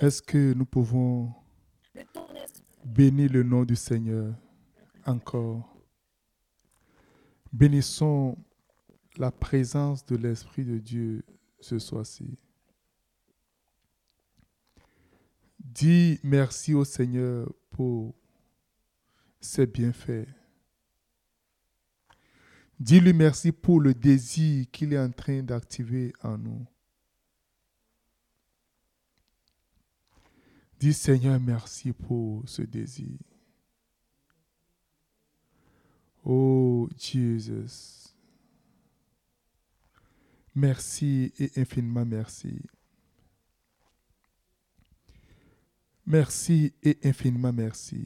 Est-ce que nous pouvons bénir le nom du Seigneur encore? Bénissons la présence de l'Esprit de Dieu ce soir-ci. Dis merci au Seigneur pour ses bienfaits. Dis-lui merci pour le désir qu'il est en train d'activer en nous. Dis Seigneur merci pour ce désir. Oh Jesus. Merci et infiniment merci. Merci et infiniment merci.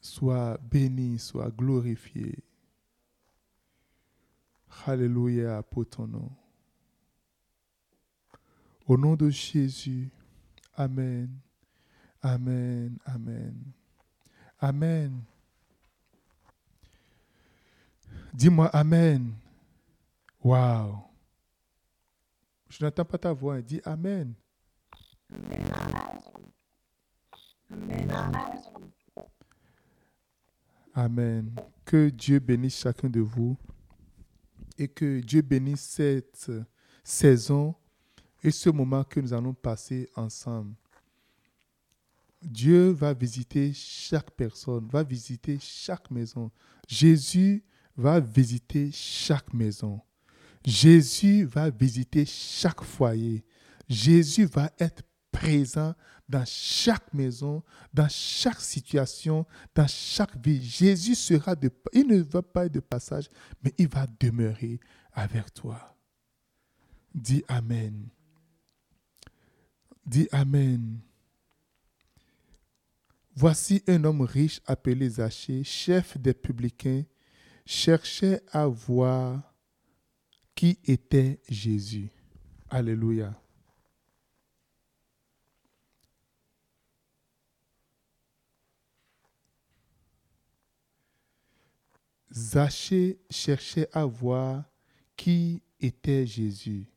Sois béni, sois glorifié. Alléluia pour ton nom. Au nom de Jésus. Amen. Amen. Amen. Amen. Dis-moi Amen. Wow. Je n'entends pas ta voix. Dis Amen. Amen. Que Dieu bénisse chacun de vous et que Dieu bénisse cette saison et ce moment que nous allons passer ensemble. Dieu va visiter chaque personne, va visiter chaque maison. Jésus va visiter chaque maison. Jésus va visiter chaque foyer. Jésus va être présent dans chaque maison, dans chaque situation, dans chaque vie. Jésus sera de... Il ne va pas être de passage, mais il va demeurer avec toi. Dis Amen. Dis Amen. Voici un homme riche appelé Zachée, chef des publicains, cherchait à voir qui était Jésus. Alléluia. Zachée cherchait à voir qui était Jésus.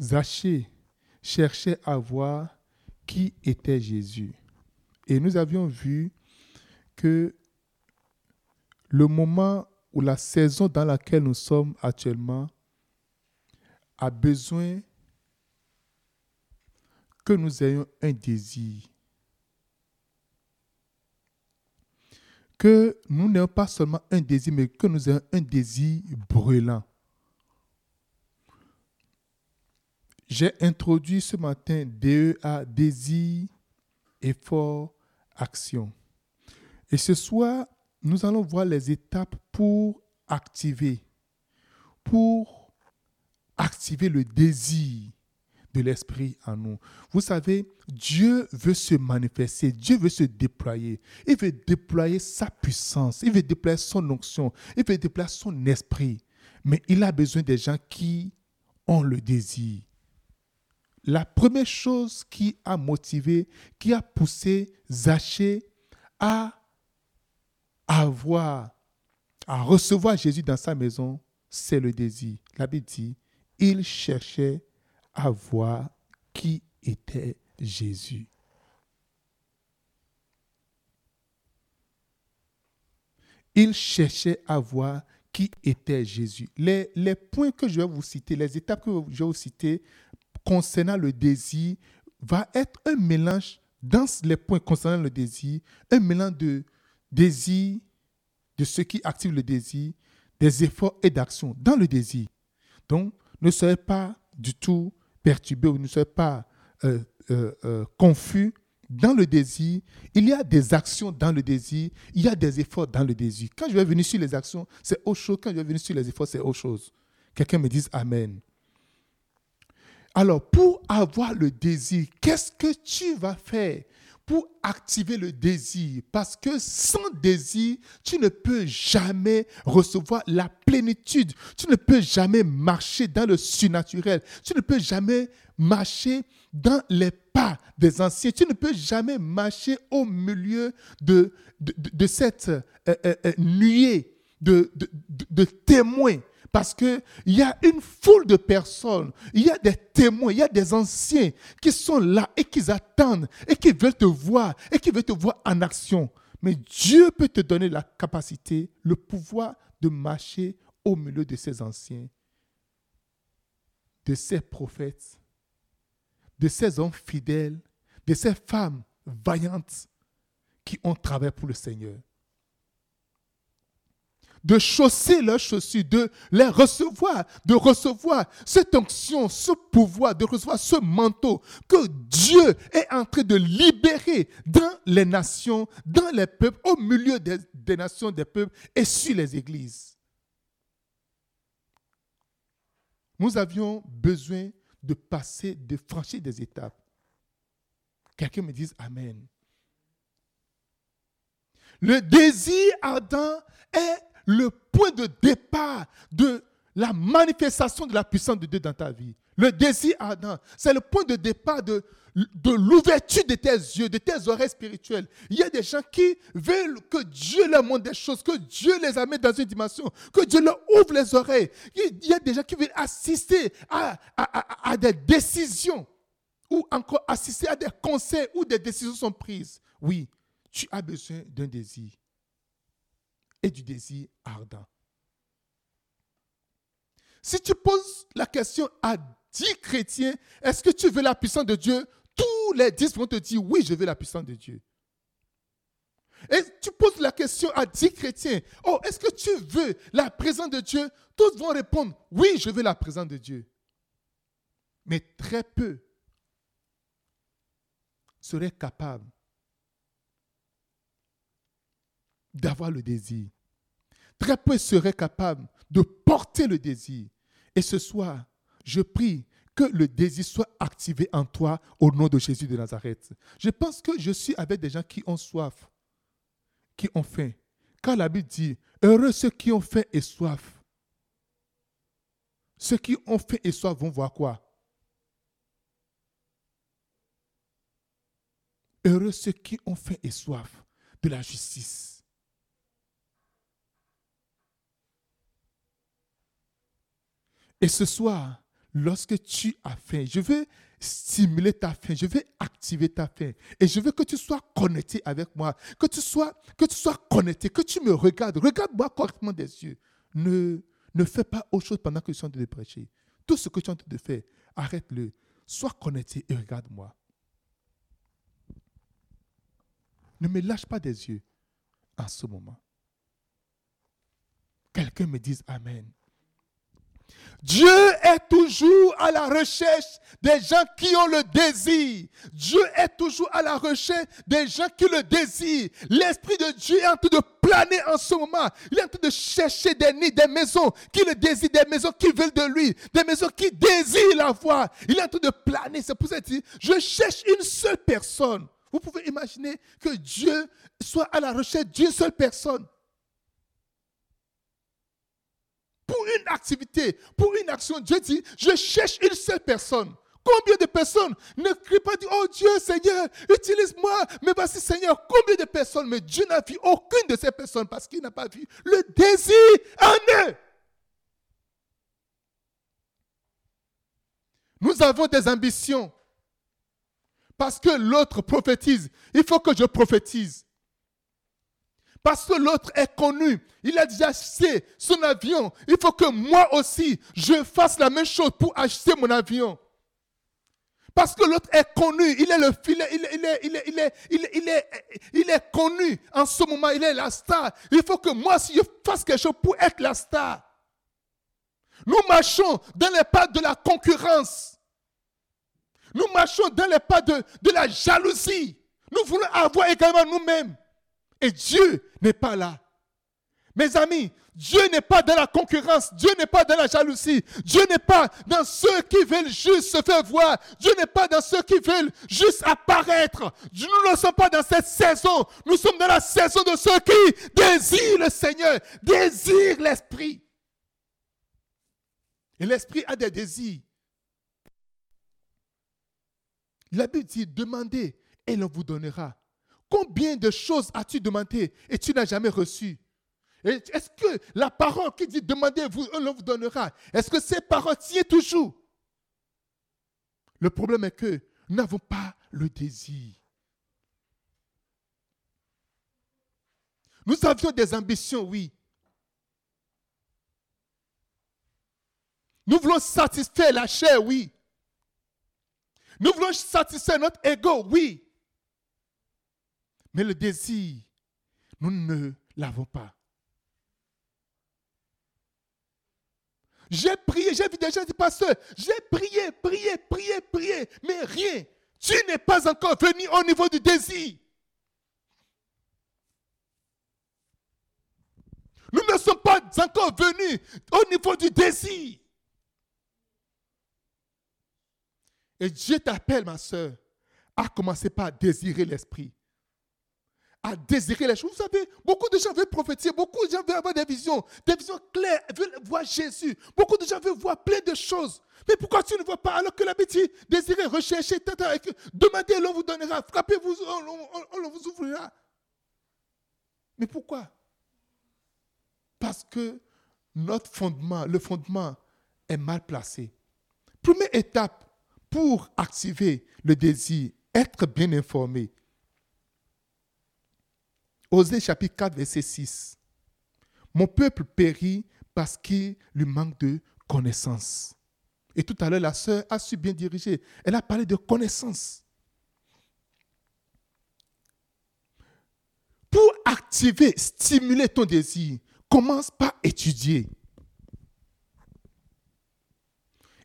Zachée cherchait à voir qui était Jésus. Et nous avions vu que le moment ou la saison dans laquelle nous sommes actuellement a besoin que nous ayons un désir. Que nous n'ayons pas seulement un désir, mais que nous ayons un désir brûlant. J'ai introduit ce matin DEA, désir, effort, action. Et ce soir, nous allons voir les étapes pour activer, pour activer le désir de l'esprit en nous. Vous savez, Dieu veut se manifester, Dieu veut se déployer. Il veut déployer sa puissance, il veut déployer son onction, il veut déployer son esprit. Mais il a besoin des gens qui ont le désir. La première chose qui a motivé, qui a poussé Zachée à avoir, à recevoir Jésus dans sa maison, c'est le désir. La Bible dit, il cherchait à voir qui était Jésus. Il cherchait à voir qui était Jésus. Les, les, points que je vais vous citer, les étapes que je vais vous citer concernant le désir, va être un mélange dans les points concernant le désir, un mélange de désir, de ce qui active le désir, des efforts et d'actions dans le désir. Donc, ne soyez pas du tout perturbés ou ne soyez pas euh, euh, euh, confus dans le désir. Il y a des actions dans le désir, il y a des efforts dans le désir. Quand je vais venir sur les actions, c'est autre chose. Quand je vais venir sur les efforts, c'est autre chose. Quelqu'un me dise Amen. Alors, pour avoir le désir, qu'est-ce que tu vas faire pour activer le désir? Parce que sans désir, tu ne peux jamais recevoir la plénitude. Tu ne peux jamais marcher dans le surnaturel. Tu ne peux jamais marcher dans les pas des anciens. Tu ne peux jamais marcher au milieu de, cette euh, euh, euh, nuée de témoins Parce qu'il y a une foule de personnes, il y a des témoins, il y a des anciens qui sont là et qui attendent et qui veulent te voir et qui veulent te voir en action. Mais Dieu peut te donner la capacité, le pouvoir de marcher au milieu de ces anciens, de ces prophètes, de ces hommes fidèles, de ces femmes vaillantes qui ont travaillé pour le Seigneur de chausser leurs chaussures, de les recevoir, de recevoir cette onction, ce pouvoir, de recevoir ce manteau que Dieu est en train de libérer dans les nations, dans les peuples, au milieu des, nations, des peuples et sur les églises. Nous avions besoin de passer, de franchir des étapes. Quelqu'un me dise Amen. Le désir ardent est le point de départ de la manifestation de la puissance de Dieu dans ta vie. Le désir ardent, c'est le point de départ de, de l'ouverture de tes yeux, de tes oreilles spirituelles. Il y a des gens qui veulent que Dieu leur montre des choses, que Dieu les amène dans une dimension, que Dieu leur ouvre les oreilles. Il y a des gens qui veulent assister à, à, à des décisions ou encore assister à des conseils où des décisions sont prises. Oui, tu as besoin d'un désir et du désir ardent. Si tu poses la question à dix chrétiens, est-ce que tu veux la puissance de Dieu? Tous les dix vont te dire oui, je veux la puissance de Dieu. Et tu poses la question à dix chrétiens, oh, est-ce que tu veux la présence de Dieu? Tous vont répondre oui, je veux la présence de Dieu. Mais très peu seraient capables d'avoir le désir. Très peu seraient capables de porter le désir. Et ce soir, je prie que le désir soit activé en toi au nom de Jésus de Nazareth. Je pense que je suis avec des gens qui ont soif, qui ont faim. Car la Bible dit, heureux ceux qui ont faim et soif. Ceux qui ont faim et soif vont voir quoi? Heureux ceux qui ont faim et soif de la justice. Et ce soir, lorsque tu as faim, je veux stimuler ta faim, je veux activer ta faim. Et je veux que tu sois connecté avec moi, que tu sois, que tu sois connecté, que tu me regardes. Regarde-moi correctement des yeux. Ne, ne fais pas autre chose pendant que je suis en train de prêcher. Tout ce que tu es en train de faire, arrête-le. Sois connecté et regarde-moi. Ne me lâche pas des yeux en ce moment. Quelqu'un me dise Amen. Dieu est toujours à la recherche des gens qui ont le désir. Dieu est toujours à la recherche des gens qui le désirent. L'Esprit de Dieu est en train de planer en ce moment. Il est en train de chercher des nids, des maisons qui le désirent, des maisons qui veulent de lui, des maisons qui désirent la voix. Il est en train de planer. C'est pour ça qu'il dit, je cherche une seule personne. Vous pouvez imaginer que Dieu soit à la recherche d'une seule personne. Pour une activité, pour une action. Dieu dit, je cherche une seule personne. Combien de personnes ne crient pas, oh Dieu, Seigneur, utilise-moi. Mais voici, Seigneur, combien de personnes? Mais Dieu n'a vu aucune de ces personnes parce qu'il n'a pas vu le désir en eux. Nous avons des ambitions. Parce que l'autre prophétise, il faut que je prophétise. Parce que l'autre est connu. Il a déjà acheté son avion. Il faut que moi aussi, je fasse la même chose pour acheter mon avion. Parce que l'autre est connu, il est le filet, il est, il est, connu en ce moment, il est la star. Il faut que moi aussi je fasse quelque chose pour être la star. Nous marchons dans les pas de la concurrence. Nous marchons dans les pas de, de la jalousie. Nous voulons avoir également nous-mêmes. Et Dieu n'est pas là. Mes amis, Dieu n'est pas dans la concurrence, Dieu n'est pas dans la jalousie, Dieu n'est pas dans ceux qui veulent juste se faire voir, Dieu n'est pas dans ceux qui veulent juste apparaître. Nous ne sommes pas dans cette saison, nous sommes dans la saison de ceux qui désirent le Seigneur, désirent l'Esprit. Et l'Esprit a des désirs. La Bible dit, demandez et l'on vous donnera. Combien de choses as-tu demandé et tu n'as jamais reçu? Est-ce que la parole qui dit demandez-vous, on vous donnera, est-ce que ces paroles tiennent toujours? Le problème est que nous n'avons pas le désir. Nous avions des ambitions, oui. Nous voulons satisfaire la chair, oui. Nous voulons satisfaire notre ego, oui. Mais le désir, nous ne l'avons pas. J'ai prié, j'ai vu des gens dire, pasteur, j'ai prié, prié, prié, prié, mais rien. Tu n'es pas encore venu au niveau du désir. Nous ne sommes pas encore venus au niveau du désir. Et Dieu t'appelle, ma soeur, à commencer par désirer l'esprit. À désirer les choses. Vous savez, beaucoup de gens veulent prophétiser, beaucoup de gens veulent avoir des visions, des visions claires, veulent voir Jésus. Beaucoup de gens veulent voir plein de choses. Mais pourquoi tu ne vois pas alors que l'habitude, désirer, rechercher, demander, l'on vous donnera, frappez-vous, on vous ouvrira. Mais pourquoi? Parce que notre fondement, le fondement est mal placé. Première étape pour activer le désir, être bien informé. Osée chapitre 4, verset 6. Mon peuple périt parce qu'il lui manque de connaissance. Et tout à l'heure, la sœur a su bien diriger. Elle a parlé de connaissance. Pour activer, stimuler ton désir, Commence par étudier.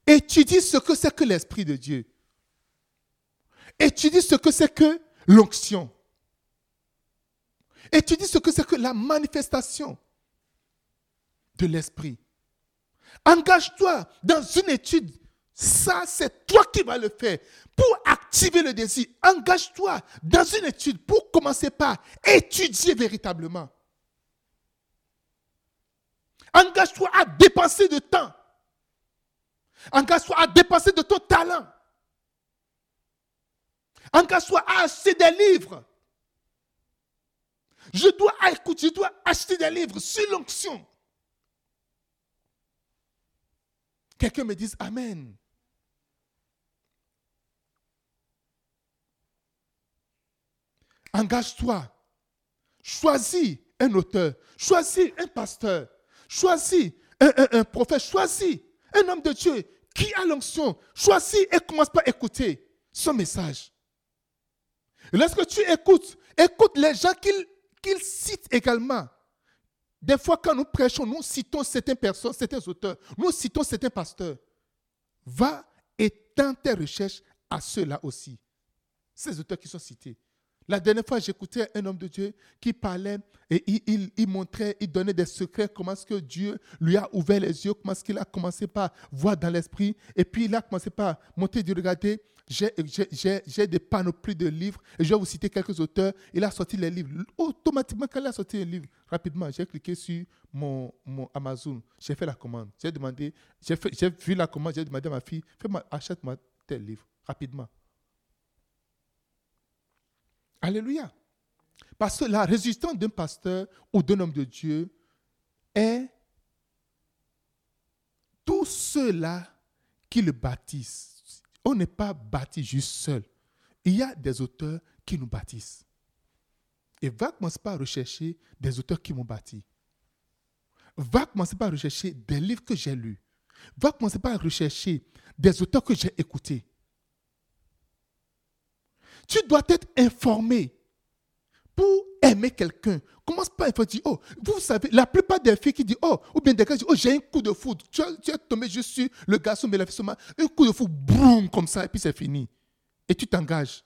Étudie ce que c'est que l'Esprit de Dieu. Étudie ce que c'est que l'onction. Étudie ce que c'est que la manifestation de l'Esprit. Engage-toi dans une étude. Ça, c'est toi qui vas le faire. Pour activer le désir, engage-toi dans une étude pour commencer par étudier véritablement. Engage-toi à dépenser de temps. Engage-toi à dépenser de ton talent. Engage-toi à acheter des livres. Je dois écouter, je dois acheter des livres sur l'onction. Quelqu'un me dise Amen. Engage-toi. Choisis un auteur. Choisis un pasteur. Choisis un, prophète, choisis un homme de Dieu qui a l'onction. Choisis et commence par écouter son message. lorsque tu écoutes, écoute les gens qu'il cite également. Des fois, quand nous prêchons, nous citons certaines personnes, certains auteurs, nous citons certains pasteurs. Va étendre tes recherches à ceux-là aussi. Ces auteurs qui sont cités. La dernière fois, j'écoutais un homme de Dieu qui parlait et il, montrait, il donnait des secrets, comment est-ce que Dieu lui a ouvert les yeux, comment est-ce qu'il a commencé par voir dans l'esprit. Et puis il a commencé par monter du regarder. J'ai des panoplies de livres et je vais vous citer quelques auteurs. Il a sorti les livres. Automatiquement, quand il a sorti les livres, rapidement, j'ai cliqué sur mon, mon Amazon. J'ai fait la commande. J'ai demandé, j'ai vu la commande, j'ai demandé à ma fille, achète-moi tel livre, rapidement. Alléluia. Parce que la résistance d'un pasteur ou d'un homme de Dieu est tous ceux-là qui le bâtissent. On n'est pas bâti juste seul. Il y a des auteurs qui nous bâtissent. Et va commencer par rechercher des auteurs qui m'ont bâti. Va commencer par rechercher des livres que j'ai lus. Va commencer par rechercher des auteurs que j'ai écoutés. Tu dois être informé pour aimer quelqu'un. Commence pas à dire, oh, vous savez, la plupart des filles qui disent, oh, ou bien des gars disent, oh, j'ai un coup de foudre. Tu, es tombé juste sur le garçon, mais la fille, un coup de foudre, boum, comme ça, et puis c'est fini. Et tu t'engages.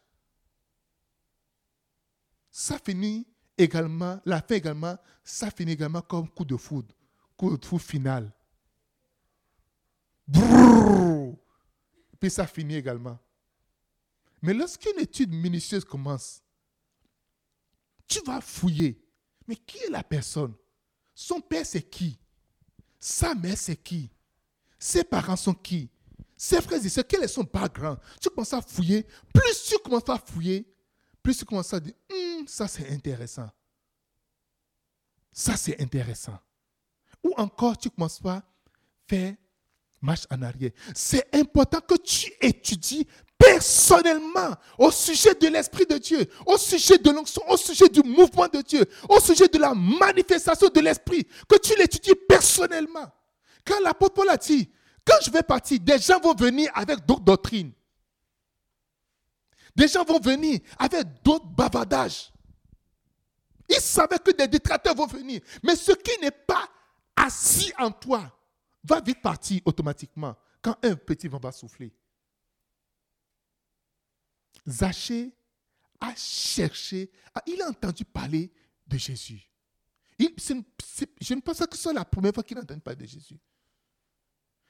Ça finit également, la fin également, ça finit également comme coup de foudre, coup de foudre final. Et puis ça finit également. Mais lorsqu'une étude minutieuse commence, tu vas fouiller. Mais qui est la personne? Son père, c'est qui? Sa mère, c'est qui? Ses parents sont qui? Ses frères et sœurs, quel est son background? Tu commences à fouiller. Plus tu commences à fouiller, plus tu commences à dire, hum, ça c'est intéressant. Ça, c'est intéressant. Ou encore, tu commences pas faire marche en arrière. C'est important que tu étudies personnellement au sujet de l'Esprit de Dieu, au sujet de l'onction, au sujet du mouvement de Dieu, au sujet de la manifestation de l'Esprit, que tu l'étudies personnellement. Quand l'apôtre Paul a dit, quand je vais partir, des gens vont venir avec d'autres doctrines. Des gens vont venir avec d'autres bavardages. Ils savaient que des détracteurs vont venir. Mais ce qui n'est pas assis en toi va vite partir automatiquement quand un petit vent va souffler. Zachée a cherché, il a entendu parler de Jésus. je ne pense pas que ce soit la première fois qu'il a parler de Jésus.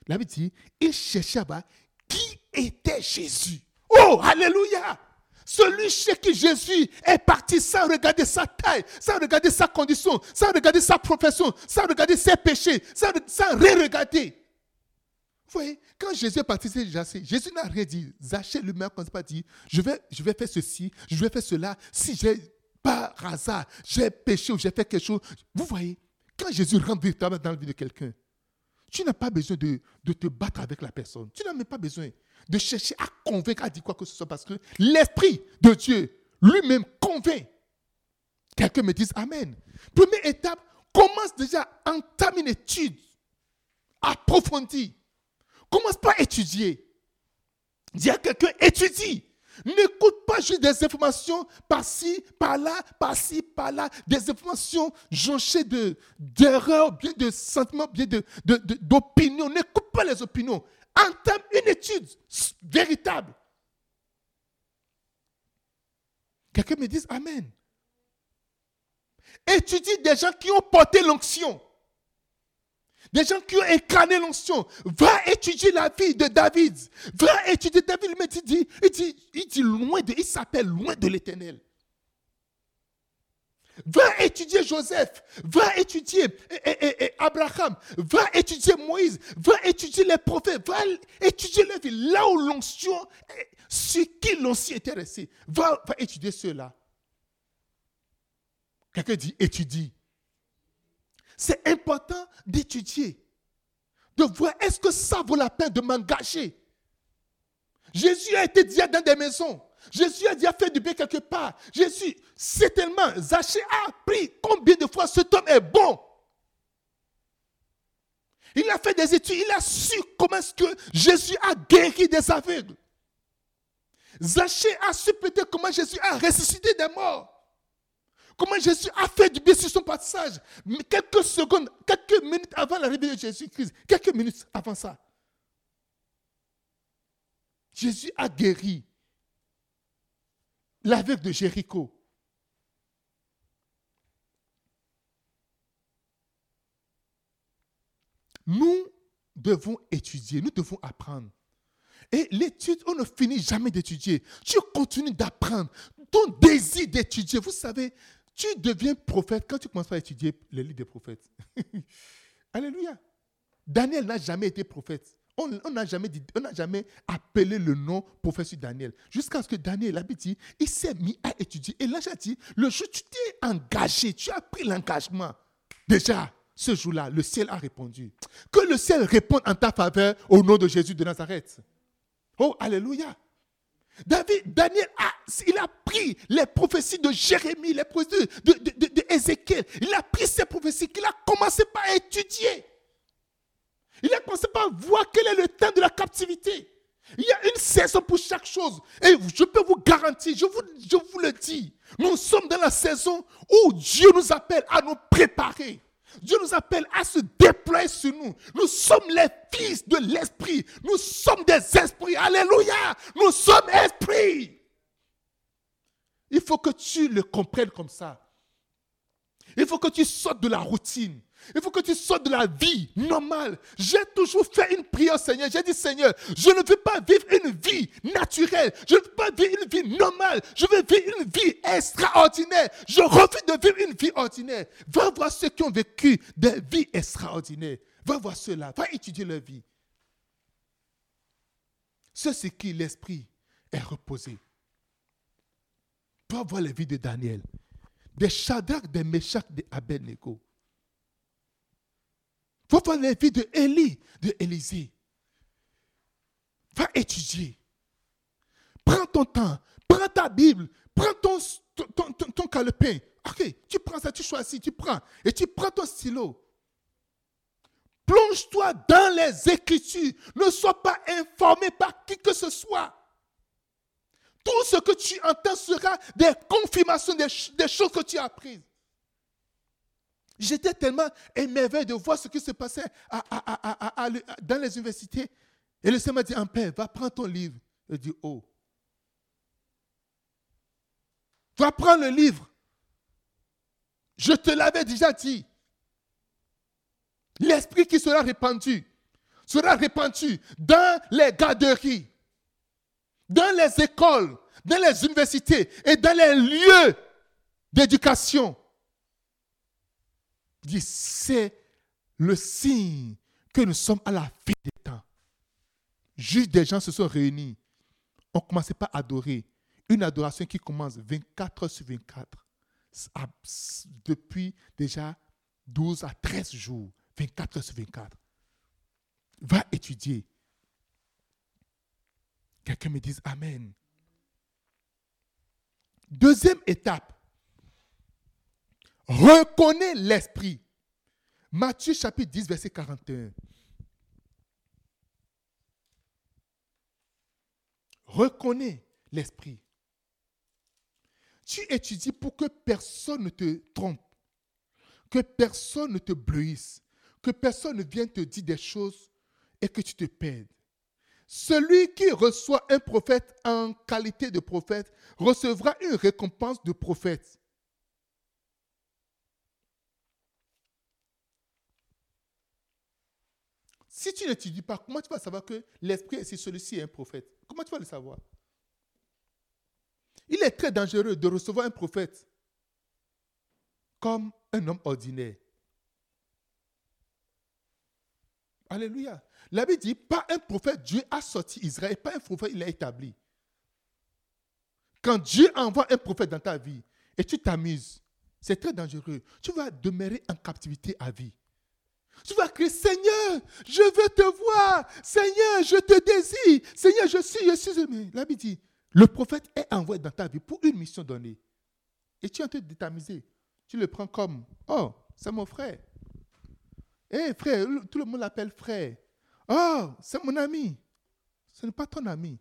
La Bible dit, il cherchait voir qui était Jésus. Oh, alléluia! Celui chez qui Jésus est parti sans regarder sa taille, sans regarder sa condition, sans regarder sa profession, sans regarder ses péchés, sans, sans rien regarder. Vous voyez, quand Jésus est parti, Jésus n'a rien dit. Zachée lui-même ne pas dit, je vais, je vais faire ceci, je vais faire cela. Si j'ai, par hasard, j'ai péché ou j'ai fait quelque chose. Vous voyez, quand Jésus rentre véritablement dans la vie de quelqu'un, tu n'as pas besoin de, de, te battre avec la personne. Tu n'as même pas besoin de chercher à convaincre, à dire quoi que ce soit, parce que l'Esprit de Dieu lui-même convainc. Quelqu'un me dise Amen. Première étape, commence déjà, entame une étude approfondie. Commence pas à étudier. Dis à quelqu'un, étudie. N'écoute pas juste des informations par-ci, par-là, par-ci, par-là, des informations jonchées d'erreurs, bien de sentiments, bien d'opinions. De, N'écoute pas les opinions. Entame une étude véritable. Quelqu'un me dise Amen. Étudie des gens qui ont porté l'onction. Des gens qui ont incarné l'onction. Va étudier la vie de David. Va étudier David. Mais il dit, il dit, loin de, il s'appelle loin de l'éternel. Va étudier Joseph, va étudier Abraham, va étudier Moïse, va étudier les prophètes, va étudier la vie. Là où l'onction, ce qui l'onction était resté, va, va étudier cela. Quelqu'un dit étudie. C'est important d'étudier, de voir est-ce que ça vaut la peine de m'engager. Jésus a été déjà dans des maisons. Jésus a déjà fait du bien quelque part. Jésus, c'est tellement. Zachée a appris combien de fois cet homme est bon. Il a fait des études, il a su comment est-ce que Jésus a guéri des aveugles. Zachée a su peut-être comment Jésus a ressuscité des morts. Comment Jésus a fait du bien sur son passage. Quelques secondes, quelques minutes avant l'arrivée de Jésus-Christ, quelques minutes avant ça, Jésus a guéri l'aveugle de Jéricho. Nous devons étudier, nous devons apprendre. Et l'étude, on ne finit jamais d'étudier. Tu continues d'apprendre. Ton désir d'étudier, vous savez, tu deviens prophète quand tu commences à étudier les livres des prophètes. Alléluia. Daniel n'a jamais été prophète. On n'a jamais, jamais appelé le nom professeur Daniel. Jusqu'à ce que Daniel, dit, il s'est mis à étudier. Et là, j'ai dit, le jour où tu t'es engagé, tu as pris l'engagement. Déjà, ce jour-là, le ciel a répondu. Que le ciel réponde en ta faveur au nom de Jésus de Nazareth. Oh, Alléluia. David, Daniel, a, pris les prophéties de Jérémie, les prophéties de, Il a pris ces prophéties qu'il a commencé par étudier. Il a commencé par voir quel est le temps de la captivité. Il y a une saison pour chaque chose. Et je peux vous garantir, je je vous le dis, nous sommes dans la saison où Dieu nous appelle à nous préparer. Dieu nous appelle à se déployer sur nous. Nous sommes les fils de l'Esprit. Nous sommes des esprits. Alléluia. Nous sommes esprits. Il faut que tu le comprennes comme ça. Il faut que tu sortes de la routine. Il faut que tu sortes de la vie normale. J'ai toujours fait une prière, Seigneur. J'ai dit, Seigneur, je ne veux pas vivre une vie naturelle. Je ne veux pas vivre une vie normale. Je veux vivre une vie extraordinaire. Je refuse de vivre une vie ordinaire. Va voir ceux qui ont vécu des vies extraordinaires. Va voir ceux-là. Va étudier leur vie. C'est ce qui l'esprit est reposé. Va voir les vies de Daniel. Des Shadrach, des Meshach, des Abednego. Faut voir les vies de Élie, de Élisée. Va étudier. Prends ton temps, prends ta Bible, prends ton, ton, ton, calepin. Ok, tu prends ça, tu choisis, tu prends. Et tu prends ton stylo. Plonge-toi dans les Écritures. Ne sois pas informé par qui que ce soit. Tout ce que tu entends sera des confirmations des, choses que tu as apprises. J'étais tellement émerveillé de voir ce qui se passait dans les universités. Et le Seigneur m'a dit, en paix, va prendre ton livre. Je dis, oh. Va prendre le livre. Je te l'avais déjà dit. L'esprit qui sera répandu sera répandu dans les garderies, dans les écoles, dans les universités et dans les lieux d'éducation. C'est le signe que nous sommes à la fin des temps. Juste des gens se sont réunis. On ne commençait pas à adorer. Une adoration qui commence 24 heures sur 24. Depuis déjà 12 à 13 jours. 24 heures sur 24. Va étudier. Quelqu'un me dise Amen. Deuxième étape. Reconnais l'esprit. Matthieu chapitre 10, verset 41. Reconnais l'esprit. Tu étudies pour que personne ne te trompe, que personne ne te bleuisse, que personne ne vienne te dire des choses et que tu te perdes. Celui qui reçoit un prophète en qualité de prophète recevra une récompense de prophète. Si tu n'étudies pas, comment tu vas savoir que l'esprit, si celui-ci est un prophète? Comment tu vas le savoir? Il est très dangereux de recevoir un prophète comme un homme ordinaire. Alléluia. La Bible dit, pas un prophète, Dieu a sorti Israël, pas un prophète, il l'a établi. Quand Dieu envoie un prophète dans ta vie et tu t'amuses, c'est très dangereux. Tu vas demeurer en captivité à vie. Tu vas crier, Seigneur, je veux te voir. Seigneur, je te désire. Seigneur, je suis, je suis. La Bible dit, le prophète est envoyé dans ta vie pour une mission donnée. Et tu es en train de t'amuser. Tu le prends comme, oh, c'est mon frère. Hé frère, tout le monde l'appelle frère. Oh, c'est mon ami. Ce n'est pas ton ami.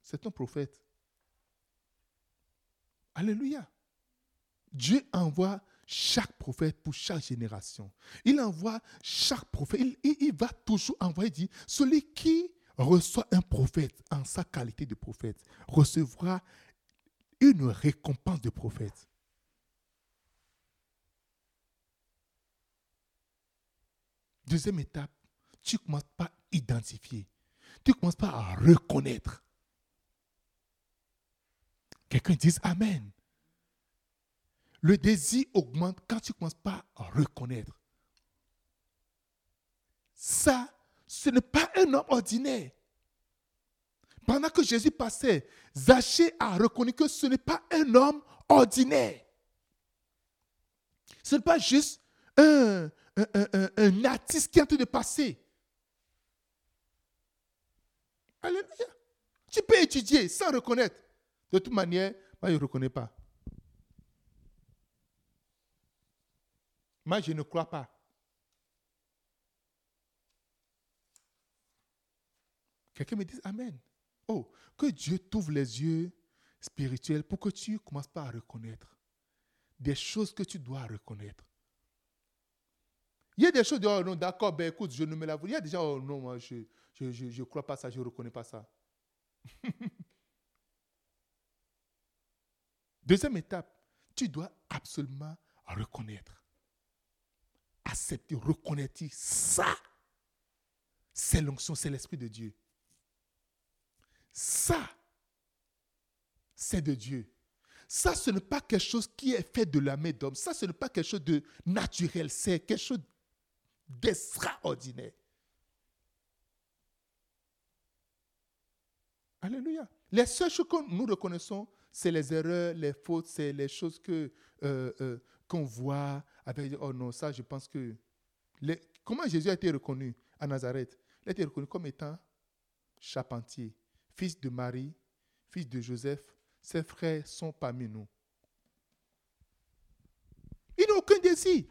C'est ton prophète. Alléluia. Dieu envoie chaque prophète pour chaque génération. Il envoie chaque prophète. Il, va toujours envoyer, dit, celui qui reçoit un prophète en sa qualité de prophète recevra une récompense de prophète. Deuxième étape, tu ne commences pas à identifier. Tu ne commences pas à reconnaître. Quelqu'un dit Amen. Le désir augmente quand tu ne commences pas à reconnaître. Ça, ce n'est pas un homme ordinaire. Pendant que Jésus passait, Zachée a reconnu que ce n'est pas un homme ordinaire. Ce n'est pas juste un, artiste qui est en train de passer. Alléluia. Tu peux étudier sans reconnaître. De toute manière, moi, je ne reconnais pas. Moi, je ne crois pas. Quelqu'un me dit Amen. Oh, que Dieu t'ouvre les yeux spirituels pour que tu ne commences pas à reconnaître des choses que tu dois reconnaître. Il y a des choses, oh non, d'accord, ben écoute, je ne me la Il y a gens, oh non, moi, je ne je, je, crois pas ça, je ne reconnais pas ça. Deuxième étape, tu dois absolument reconnaître. Accepter, reconnaître ça. C'est l'onction, c'est l'Esprit de Dieu. Ça, c'est de Dieu. Ça, ce n'est pas quelque chose qui est fait de la main d'homme. Ça, ce n'est pas quelque chose de naturel. C'est quelque chose d'extraordinaire. Alléluia. Les seules choses que nous reconnaissons, c'est les erreurs, les fautes, c'est les choses euh, euh, qu'on voit avait dit, oh non, ça, je pense que... comment Jésus a été reconnu à Nazareth? Il a été reconnu comme étant charpentier, fils de Marie, fils de Joseph. Ses frères sont parmi nous. Ils n'ont aucun désir.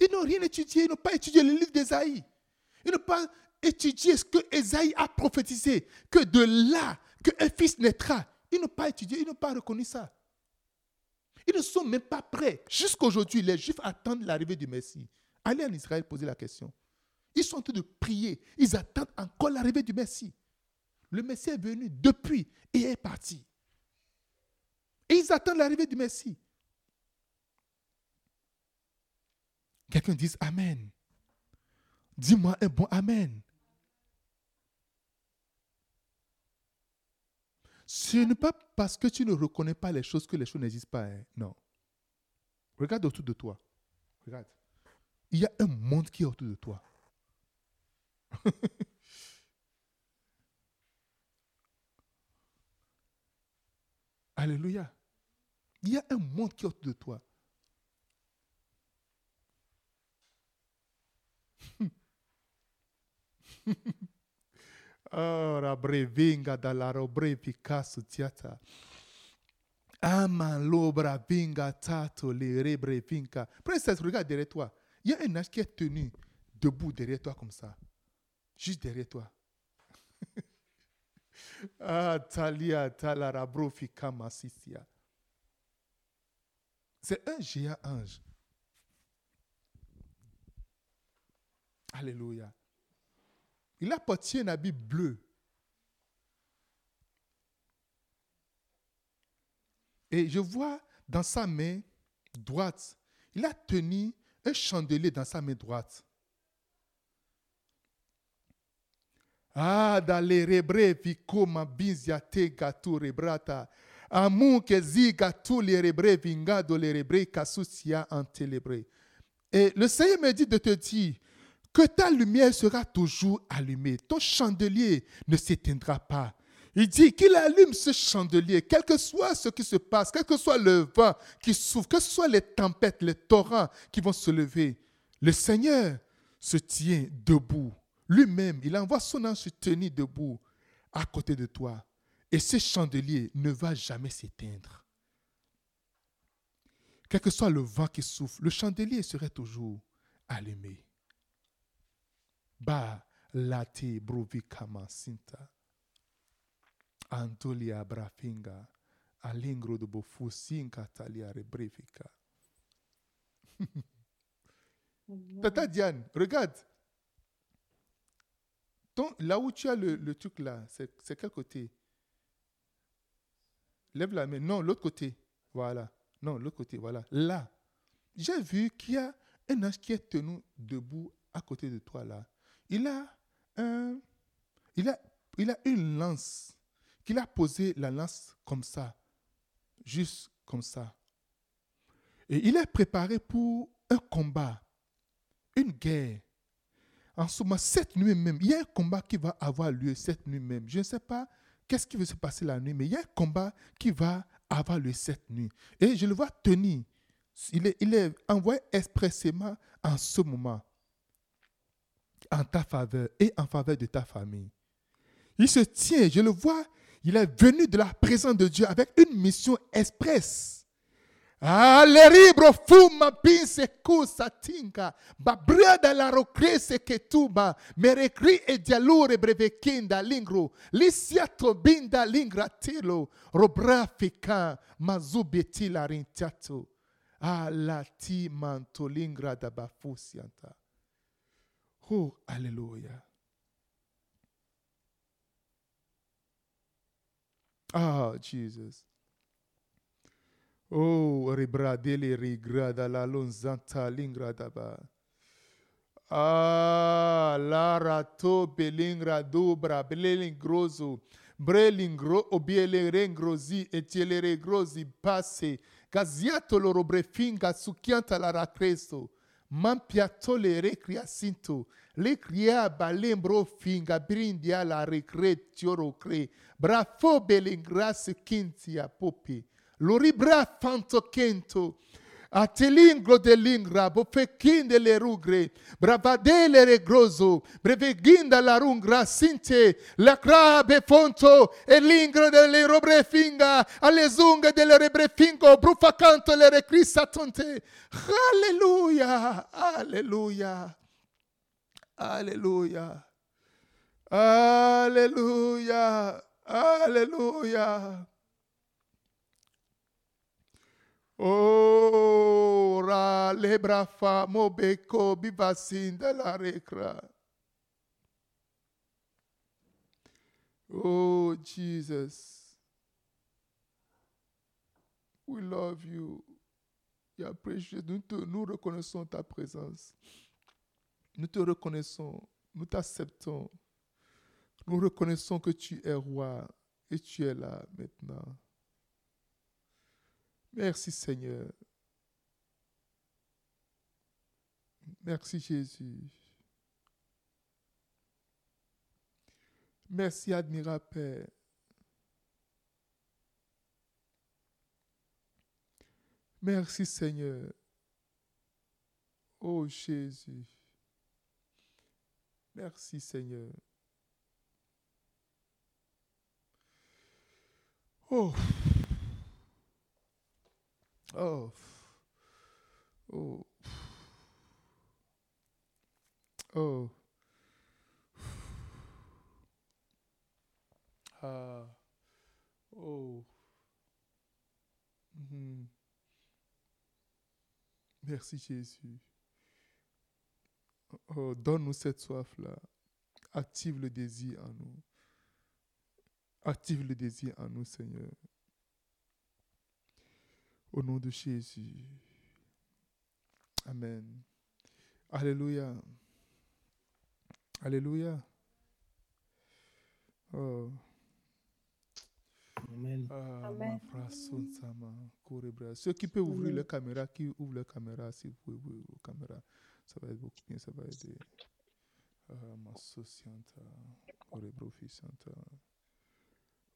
Ils n'ont rien étudié, ils n'ont pas étudié le livre d'Ésaïe. Ils n'ont pas étudié ce que Ésaïe a prophétisé, que de là, qu'un fils naîtra. Ils n'ont pas étudié, ils n'ont pas reconnu ça. Ils ne sont même pas prêts. Jusqu'aujourd'hui, les Juifs attendent l'arrivée du Messie. Allez en Israël poser la question. Ils sont en train de prier. Ils attendent encore l'arrivée du Messie. Le Messie est venu depuis et est parti. Et ils attendent l'arrivée du Messie. Quelqu'un dise Amen. Dis-moi un bon Amen. Ce n'est pas parce que tu ne reconnais pas les choses que les choses n'existent pas. Hein. Non. Regarde autour de toi. Regarde. Il y a un monde qui est autour de toi. Alléluia. Il y a un monde qui est autour de toi. Ora brevinga dalla brevicasso tiata. Ama l'obra vinga tato le rebrevinga. Princesse, regarde derrière toi. Il y a un âge qui est tenu debout derrière toi comme ça. Juste derrière toi. ah, talia talara brofika masisia. C'est un géant ange. Alléluia. Il a porté un habit bleu. Et je vois dans sa main droite, il a tenu un chandelier dans sa main droite. Ah, dalle rebre vicoma bizia te gatu rebrata. Amu que ziga tu le rebre vingado le rebre kasusia antelebre. Et le Seigneur me dit de te dire, que ta lumière sera toujours allumée. Ton chandelier ne s'éteindra pas. Il dit qu'il allume ce chandelier, quel que soit ce qui se passe, quel que soit le vent qui souffle, que ce soit les tempêtes, les torrents qui vont se lever. Le Seigneur se tient debout. Lui-même, il envoie son ange se tenir debout à côté de toi. Et ce chandelier ne va jamais s'éteindre. Quel que soit le vent qui souffle, le chandelier serait toujours allumé. Ba lati bruvikama sinta. Antolia brafinga. Alingro de bofusinka talia rebrifika. Tata Diane, regarde. Ton, là où tu as le, le truc là, c'est quel côté? Lève la main. Non, l'autre côté. Voilà. Non, l'autre côté. Voilà. Là. J'ai vu qu'il y a un ange qui est tenu debout à côté de toi là il a, une lance, qu'il a posé la lance comme ça, juste comme ça. Et il est préparé pour un combat, une guerre. En ce moment, cette nuit même, il y a un combat qui va avoir lieu cette nuit même. Je ne sais pas qu'est-ce qui va se passer la nuit, mais il y a un combat qui va avoir lieu cette nuit. Et je le vois tenir. Il est, il est envoyé expressément en ce moment en ta faveur et en faveur de ta famille. Il se tient, je le vois, il est venu de la présence de Dieu avec une mission express. Le libro fuma pinse kusa tinka, ba brada la rocrese che tuba, merecri e dialure brevekinda lingro, lisiato binda lingratilo, robrafika, mazubetila rintiato, ah, la ti manto lingra da bafusianta. Oh, Alléluia. Ah, Jesus. Oh, ribradele rigrada la lonzanta lingradaba. Ah, lara to belingra dobra belingroso. Brelingro obiele rengrosi etielere grosi passe. Gaziato loro brefinga succhianta la racresto mampiato le recreacinto, le cria balembro finga brindia la recre tioro cre, brafo belingrasse quintia popi, lori bra fanto kento, Atelingro de lingra, bofekin de le rugre, bravadele regroso, breveginda la rungra sinte, la crabe fonto, e lingro de le robre finga, alle zunga de le rebre fingo, brufacanto le recrissa tonte. Alléluia, Alléluia, Alléluia, Alléluia, Alléluia. Ora lebrafa mobeko bivasinda la recra. Oh Jesus, we love you. You. Nous, te, nous reconnaissons ta présence. Nous te reconnaissons. Nous t'acceptons. Nous reconnaissons que tu es roi et tu es là maintenant. Merci Seigneur. Merci Jésus. Merci admirable Père. Merci Seigneur. Oh Jésus. Merci Seigneur. Oh. Oh. Oh. Oh. Ah. Oh. Mhm. Merci Jésus. Oh, donne-nous cette soif-là. Active le désir en nous. Active le désir en nous, Seigneur. Au nom de Jésus. Amen. Alléluia. Alléluia. Oh. Amen. Ah, Amen. Ceux qui peuvent ouvrir leur caméra, qui ouvrent leur caméra, si vous pouvez ouvrir vos caméras, ça va être beaucoup bien, ça va aider. Ah, ma socianta, courre-bras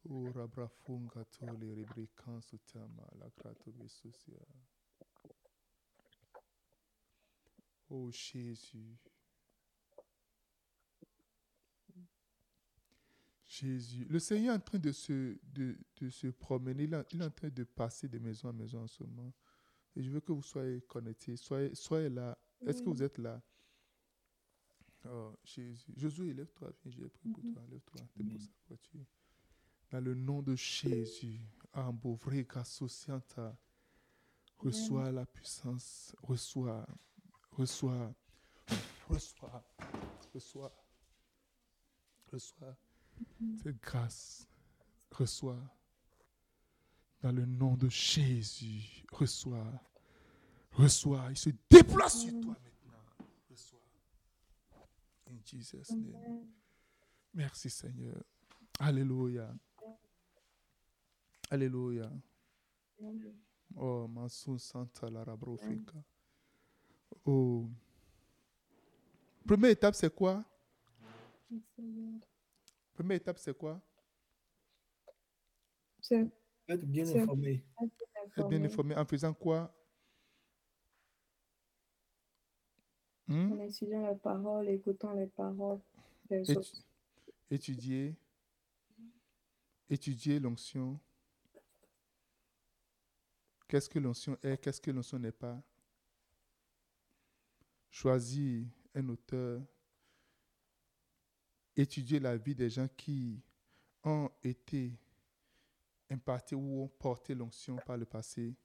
officianta. Ora brafunga tole rebrican sutama la grato besosia. Oh Jésus. Jésus. Le Seigneur est en train de se, de, de se promener. Il est, il est en train de passer de maison en maison en ce moment. Et je veux que vous soyez connectés. Soyez, soyez là. Est-ce que vous êtes là? Oh, Jésus. Josué, lève-toi. Viens, j'ai prié pour toi. Lève-toi. Dépose sa voiture. Dans le nom de Jésus. Reçois la puissance. Reçois. Reçois. Reçois. Reçois. Reçois cette grâce. Reçois. Dans le nom de Jésus. Reçois. Reçois. Il se déplace sur toi maintenant. Reçois. In Jesus' name. Merci Seigneur. Alléluia. Alléluia. Oh, Mansour Santa la Rabrofika. Oh. Première étape, c'est quoi? Première étape, c'est quoi? Être bien informé. Être bien informé en faisant quoi? Hmm? En étudiant la parole, écoutant les paroles étudier, étudier l'onction. Qu'est-ce que l'onction est, qu'est-ce que l'onction n'est pas? Choisir un auteur. Étudier la vie des gens qui ont été impartis ou ont porté l'onction par le passé.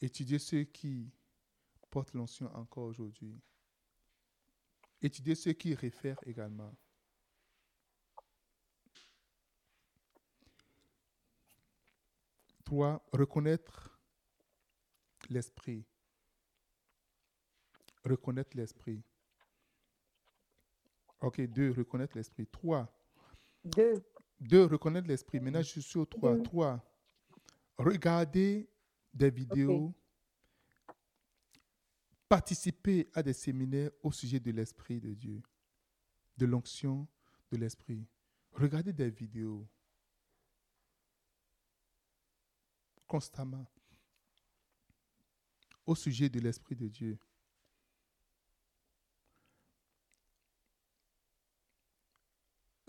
Étudier ceux qui portent l'onction encore aujourd'hui. Étudier ceux qui réfèrent également. Trois, reconnaître l'esprit. Reconnaître l'esprit. Ok, deux, reconnaître l'esprit. Trois, Deux. deux, reconnaître l'esprit. Maintenant, je suis au trois. Deux. Trois, regarder des vidéos, participer à des séminaires au sujet de l'esprit de Dieu, de l'onction de l'esprit. Regardez des vidéos constamment. au sujet de l'Esprit de Dieu.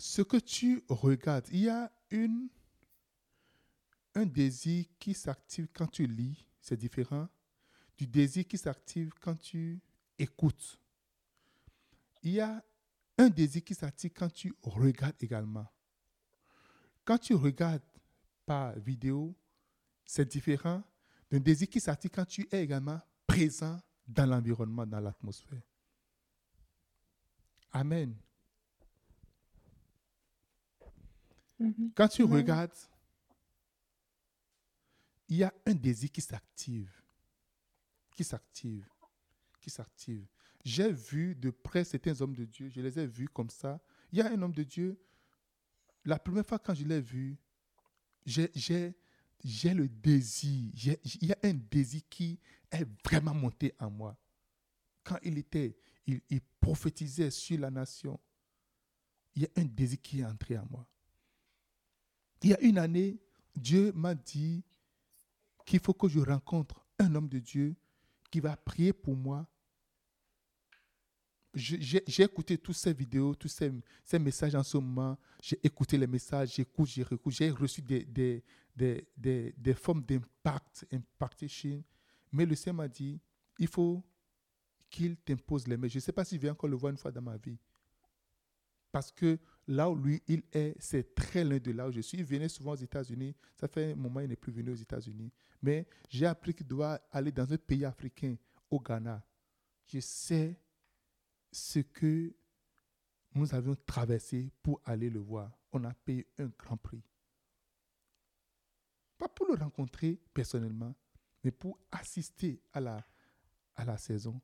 Ce que tu regardes, il y a une, un désir qui s'active quand tu lis, c'est différent du désir qui s'active quand tu écoutes. Il y a un désir qui s'active quand tu regardes également. Quand tu regardes par vidéo, c'est différent d'un désir qui s'active quand tu es également présent dans l'environnement, dans l'atmosphère. Amen. Mhm. Quand tu regardes, il y a un désir qui s'active, qui s'active, qui s'active. J'ai vu de près certains hommes de Dieu, je les ai vus comme ça. Il y a un homme de Dieu, la première fois quand je l'ai vu, j'ai- j'ai j'ai le désir, il y a un désir qui est vraiment monté en moi. Quand il était, il prophétisait sur la nation, il y a un désir qui est entré en moi. Il y a une année, Dieu m'a dit qu'il faut que je rencontre un homme de Dieu qui va prier pour moi. J'ai écouté toutes ces vidéos, tous ces, messages en ce moment. J'ai écouté les messages, j'écoute, j'ai. J'ai reçu des, des, des, des, formes d'impact, impactation. Mais le Seigneur m'a dit, il faut qu'il t'impose les mains. Je ne sais pas si je vais encore le voir une fois dans ma vie. Parce que là où lui, il est, c'est très loin de là où je suis. Il venait souvent aux États-Unis. Ça fait un moment, il n'est plus venu aux États-Unis. Mais j'ai appris qu'il doit aller dans un pays africain, au Ghana. Je sais ce que nous avions traversé pour aller le voir. On a payé un grand prix. Pas pour le rencontrer personnellement, mais pour assister à la, à la saison.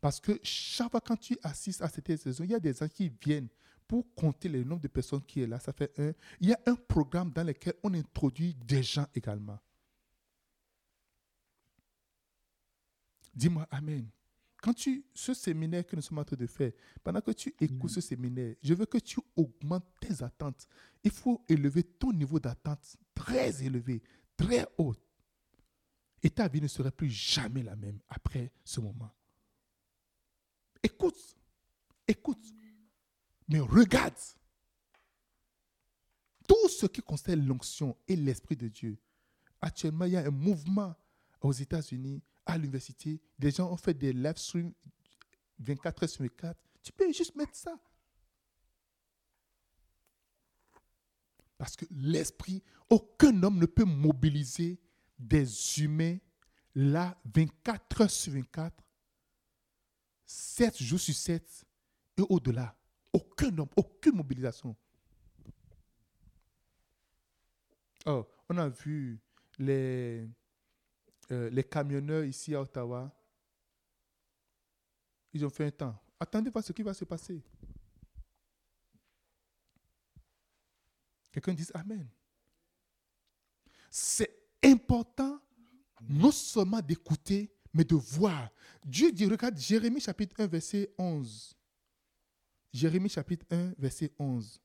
Parce que chaque fois quand tu assistes à cette saison, il y a des gens qui viennent pour compter le nombre de personnes qui est là. Ça fait un. Il y a un programme dans lequel on introduit des gens également. Dis-moi Amen. Quand tu, ce séminaire que nous sommes en train de faire, pendant que tu écoutes ce séminaire, je veux que tu augmentes tes attentes. Il faut élever ton niveau d'attente très élevé, très haut. Et ta vie ne serait plus jamais la même après ce moment. Écoute, écoute, mais regarde. Tout ce qui concerne l'onction et l'Esprit de Dieu. Actuellement, il y a un mouvement aux États-Unis, à l'université. Des gens ont fait des live streams 24 heures sur 24. Tu peux juste mettre ça. Parce que l'Esprit, aucun homme ne peut mobiliser des humains là 24 heures sur 24 7 jours sur 7 et au-delà. Aucun homme, aucune mobilisation. Oh, on a vu les, euh, les camionneurs ici à Ottawa. Ils ont fait un temps. Attendez voir ce qui va se passer. Quelqu'un dit Amen. C'est important non seulement d'écouter, mais de voir. Dieu dit, regarde Jérémie chapitre 1, verset 11. Jérémie chapitre 1, verset 11.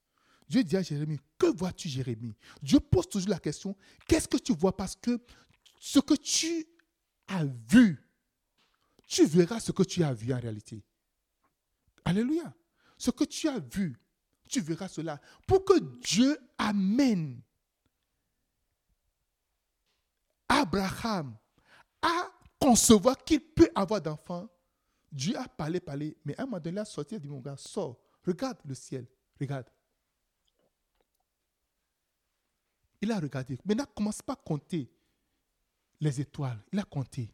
Dieu dit à Jérémie, que vois-tu Jérémie? Dieu pose toujours la question, qu'est-ce que tu vois? Parce que ce que tu as vu, tu verras ce que tu as vu en réalité. Alléluia. Ce que tu as vu, tu verras cela. Pour que Dieu amène Abraham à concevoir qu'il peut avoir d'enfants, Dieu a parlé, parlé, mais à un moment donné, il a sorti, il dit, mon gars, sors, regarde le ciel, regarde. Il a regardé. Maintenant, commence pas à compter les étoiles. Il a compté,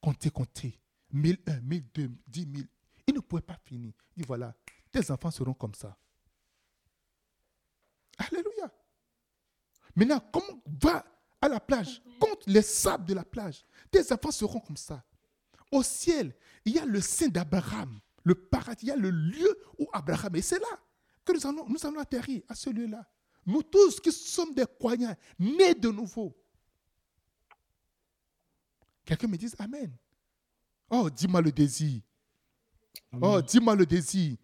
compté, compté. 1001, 1002, 10 000. Il ne pouvait pas finir. Il dit, voilà, tes enfants seront comme ça. Alléluia. Maintenant, comme va à la plage, compte les sables de la plage. Tes enfants seront comme ça. Au ciel, il y a le sein d'Abraham, le paradis, il y a le lieu où Abraham est. C'est là que nous allons, nous allons atterrir, à ce lieu-là. Nous tous qui sommes des croyants, nés de nouveau. Quelqu'un me dise Amen. Oh, dis-moi le désir. Oh, dis-moi le désir.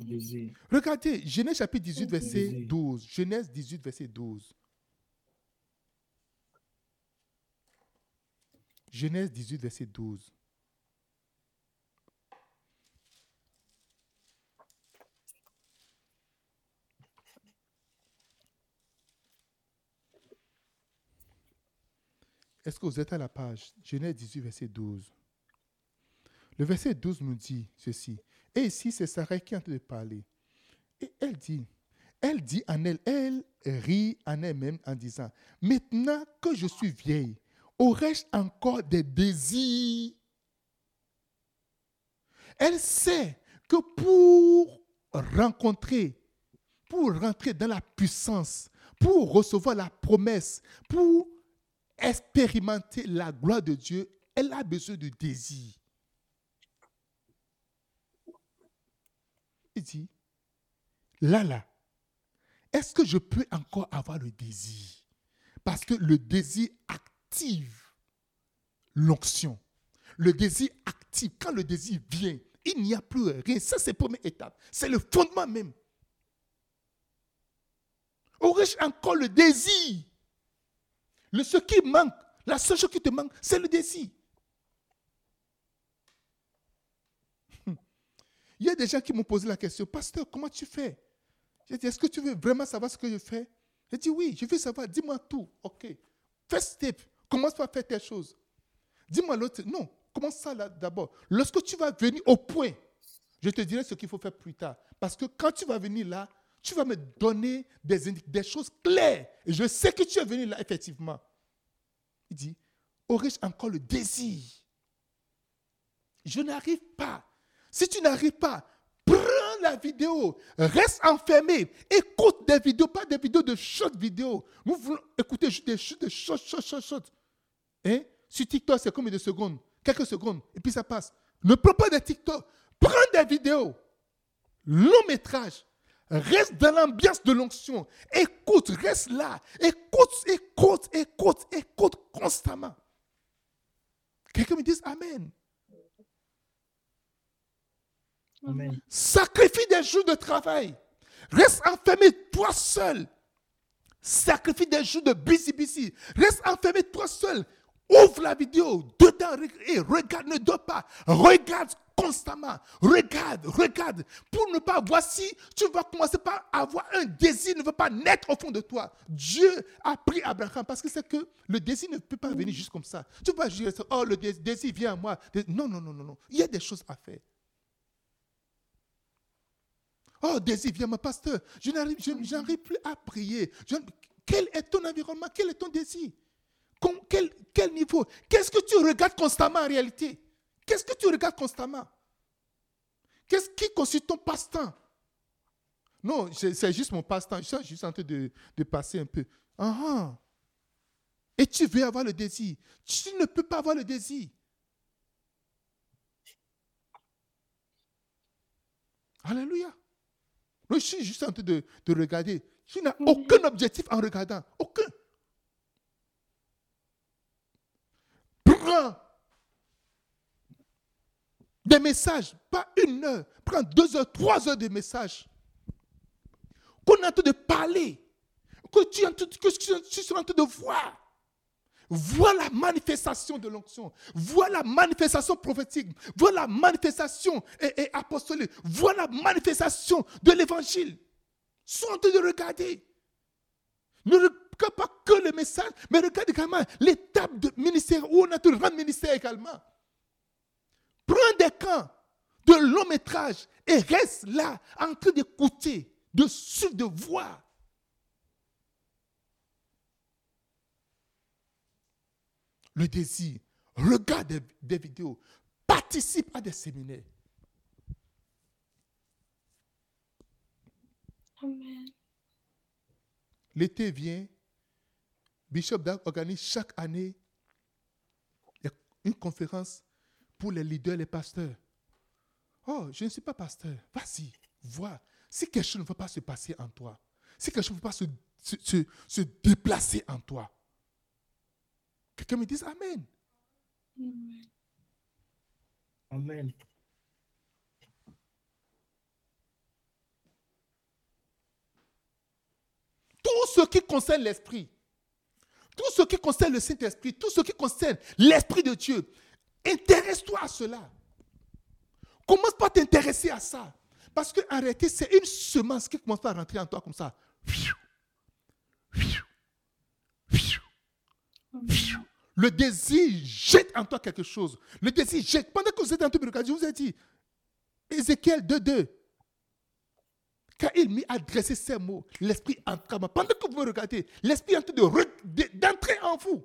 Désir. Regardez, Genèse chapitre 18, verset Désir. 12. Genèse 18, verset 12. Genèse 18, verset 12. Est-ce que vous êtes à la page? Genèse 18, verset 12. Le verset 12 nous dit ceci. Et ici, c'est Sarah qui est en train de parler. Et elle dit, elle dit en elle, elle rit en elle-même en disant, maintenant que je suis vieille, aurais-je encore des désirs Elle sait que pour rencontrer, pour rentrer dans la puissance, pour recevoir la promesse, pour expérimenter la gloire de Dieu, elle a besoin de désir. Il dit, là, là, est-ce que je peux encore avoir le désir? Parce que le désir active l'onction. Le désir active. Quand le désir vient, il n'y a plus rien. Ça, c'est la première étape. C'est le fondement même. Aurais-je encore le désir? Le, Ce qui manque, la seule chose qui te manque, c'est le désir. Il y a des gens qui m'ont posé la question, pasteur, comment tu fais? J'ai dit, est-ce que tu veux vraiment savoir ce que je fais? J'ai dit, oui, je veux savoir, dis-moi tout. OK. First step, commence par faire telle chose. Dis-moi l'autre, non, commence ça là d'abord. Lorsque tu vas venir au point, je te dirai ce qu'il faut faire plus tard. Parce que quand tu vas venir là, tu vas me donner des, des choses claires. Je sais que tu es venu là, effectivement. Il dit, aurais-je encore le désir? Je n'arrive pas si tu n'arrives pas, prends la vidéo, reste enfermé, écoute des vidéos, pas des vidéos de short vidéo. Vous voulez écouter juste des, des short, short, short, short. Hein? Sur TikTok, c'est combien de secondes Quelques secondes, et puis ça passe. Ne prends pas des TikTok, prends des vidéos. Long métrage. Reste dans l'ambiance de l'onction. Écoute, reste là. Écoute, écoute, écoute, écoute constamment. Quelqu'un me dit Amen. Sacrifie des jours de travail. Reste enfermé toi seul. Sacrifie des jours de busy busy. Reste enfermé toi seul. Ouvre la vidéo dedans et regarde, ne dors pas. Regarde constamment. Regarde, regarde. Pour ne pas voir si tu vas commencer par avoir un désir, ne veut pas naître au fond de toi. Dieu a pris Abraham parce que c'est que le désir ne peut pas venir juste comme ça. Tu vas dire, oh, le désir vient à moi. Non, non, non, non, non. Il y a des choses à faire. Oh, désir, viens, mon pasteur. Je n'arrive plus à prier. quel est ton environnement? Quel est ton désir? Quel, quel niveau? Qu'est-ce que tu regardes constamment en réalité? Qu'est-ce que tu regardes constamment? Qu'est-ce qui constitue ton passe-temps? Non, c'est juste mon passe-temps. Je suis juste en train de, passer un peu. Ah. Et tu veux avoir le désir. Tu ne peux pas avoir le désir. Alléluia. je suis juste en train de, regarder. Tu n'as aucun objectif en regardant. Aucun. Prends des messages, pas une heure. Prends deux heures, trois heures de messages. Qu'on est en train de parler. Que tu, que tu es en train de voir. Vois la manifestation de l'onction. Vois la manifestation prophétique. Vois la manifestation et, apostolique. Vois la manifestation de l'évangile. Sois en train de regarder. Ne regarde pas que le message, mais regarde également l'étape de ministère où on a tout le grand ministère également. Des camps de long métrage et reste là en train d'écouter, de suivre, de voir. le désir, regarde des, vidéos, participe à des séminaires. Amen. L'été vient, Bishop Dag organise chaque année une conférence pour les leaders, les pasteurs. Oh, je ne suis pas pasteur. Vas-y, vois. Si quelque chose ne va pas se passer en toi, si quelque chose ne va pas se, se déplacer en toi, Quelqu'un me dise Amen. Amen. Tout ce qui concerne l'esprit, Tout ce qui concerne le Saint-Esprit, tout ce qui concerne l'Esprit de Dieu, intéresse-toi à cela. Commence pas à t'intéresser à ça. Parce qu'en réalité, c'est une semence qui commence à rentrer en toi comme ça. Le désir jette en toi quelque chose. Le désir jette. Pendant que vous êtes en train de regarder, je vous ai dit, Ézéchiel 2.2, quand il m'y adressé ces mots, l'esprit entre Pendant que vous me regardez, l'esprit est en train d'entrer en vous.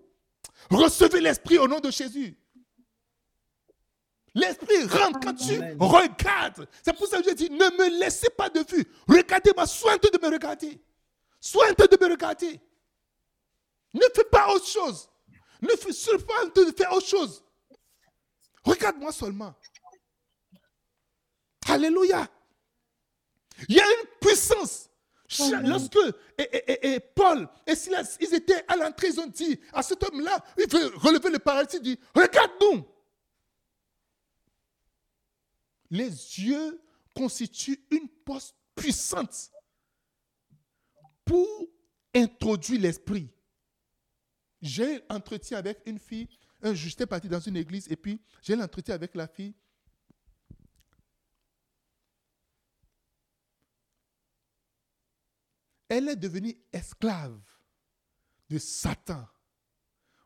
Recevez l'esprit au nom de Jésus. L'esprit rentre quand tu regardes. C'est pour ça que je dis, ne me laissez pas de vue. Regardez-moi, train de me regarder. Train de me regarder. Ne fais pas autre chose. Ne fais pas de faire autre chose. Regarde-moi seulement. Alléluia. Il y a une puissance. Lorsque et, Paul et Silas, ils étaient à l'entrée, ils ont dit à cet homme-là, il veut relever le paradis, il dit, regarde-nous. Les yeux constituent une poste puissante pour introduire l'esprit. J'ai entretien avec une fille, j'étais parti dans une église et puis j'ai l'entretien avec la fille. Elle est devenue esclave de Satan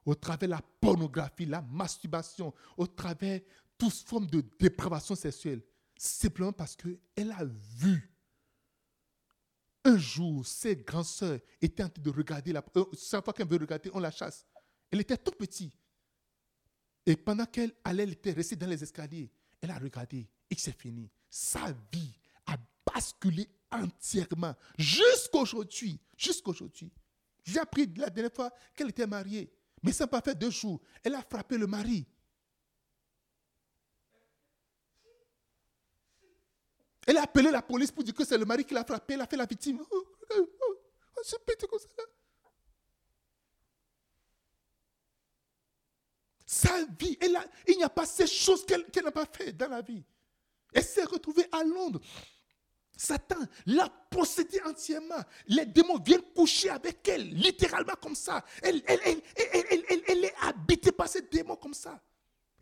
au travers de la pornographie, la masturbation, au travers toute forme de dépravation sexuelle. Simplement parce qu'elle a vu un jour, ses grands sœurs étaient en train de regarder. La, euh, chaque fois qu'elle veut regarder, on la chasse. Elle était tout petite. Et pendant qu'elle allait, elle était restée dans les escaliers. Elle a regardé et c'est fini. Sa vie a basculé entièrement. Jusqu'aujourd'hui. Jusqu'aujourd'hui. J'ai appris la dernière fois qu'elle était mariée. Mais ça n'a pas fait deux jours. Elle a frappé le mari. Elle a appelé la police pour dire que c'est le mari qui l'a frappé. Elle a fait la victime. Oh, oh, oh, oh comme ça. Sa vie, il n'y a pas ces choses qu'elle n'a pas fait dans la vie. Elle s'est retrouvée à Londres. Satan l'a possédée entièrement. Les démons viennent coucher avec elle, littéralement comme ça. Elle, est habitée par ces démons comme ça.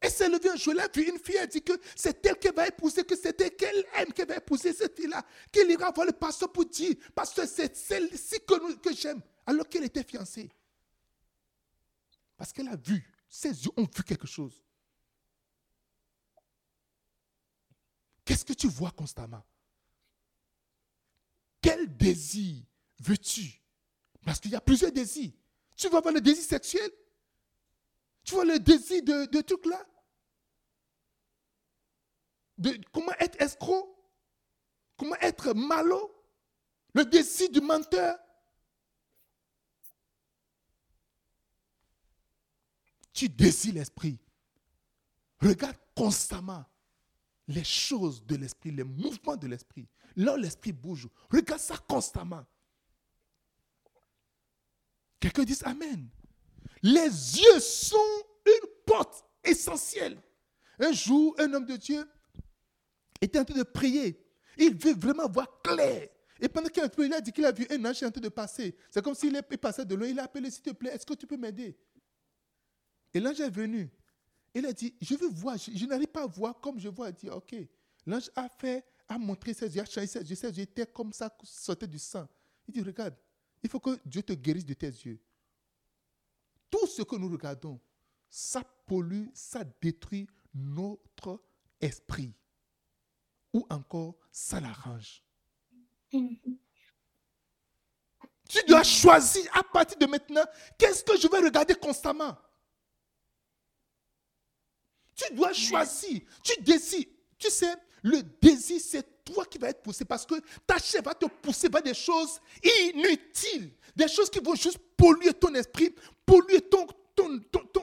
Elle s'est levée un jour, elle a vu une fille, elle dit que c'est elle qui va épouser, que elle qu'elle aime qui va épouser cette fille-là, qu'elle ira voir le pasteur pour dire, parce que c'est celle-ci que, que j'aime, alors qu'elle était fiancée. Parce qu'elle a vu, ses yeux ont vu quelque chose. Qu'est-ce que tu vois constamment? Quel désir veux-tu? Parce qu'il y a plusieurs désirs. Tu vas avoir le désir sexuel Tu vois le désir de, de trucs là Comment être escroc Comment être malo Le désir du menteur Tu désires l'esprit. Regarde constamment les choses de l'esprit, les mouvements de l'esprit. Là, l'esprit bouge. Regarde ça constamment. Quelqu'un dit Amen. Les yeux sont une porte essentielle. Un jour, un homme de Dieu était en train de prier. Il veut vraiment voir clair. Et pendant qu'il a il a dit qu'il a vu un ange en train de passer. C'est comme s'il passait de l'eau. Il a appelé, s'il te plaît, est-ce que tu peux m'aider? Et l'ange est venu. Il a dit, je veux voir, je, n'arrive pas à voir comme je vois. Il a dit, ok. L'ange a fait, a montré ses yeux, a changé ses yeux. Ses yeux comme ça, sortaient du sang. Il dit, regarde, il faut que Dieu te guérisse de tes yeux. Tout ce que nous regardons, ça pollue, ça détruit notre esprit. Ou encore, ça l'arrange. Tu dois choisir à partir de maintenant, qu'est-ce que je vais regarder constamment? Tu dois choisir. Tu décides. Tu sais, le désir, c'est toi qui vas être poussé parce que ta chair va te pousser vers des choses inutiles. Des choses qui vont juste polluer ton esprit, polluer ton, ton, ton, ton tout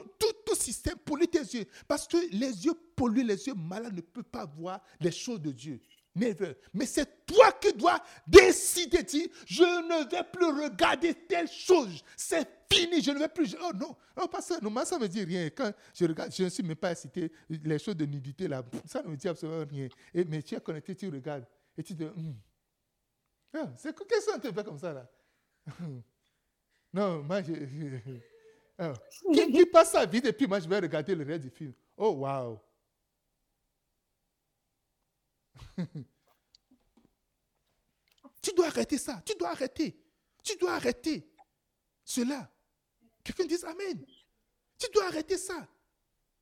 système, polluer tes yeux. Parce que les yeux pollués, les yeux malades ne peuvent pas voir les choses de Dieu. Never. Mais c'est toi qui dois décider, dire, je ne vais plus regarder telle chose. C'est fini, je ne vais plus. Oh non, oh, pas ça, non, ça ne me dit rien. Quand je regarde, je ne suis même pas cité les choses de nudité là. Ça ne me dit absolument rien. Et, mais tu es connecté, tu regardes. Et tu te dis, hmm. ah, c'est qu'est-ce qu'on te fait comme ça là? Non, moi, je, Alors, qui, qui passe sa vie et puis moi je vais regarder le reste du film. Oh, wow. tu dois arrêter ça. Tu dois arrêter. Tu dois arrêter cela. Quelqu'un dise Amen. Tu dois arrêter ça.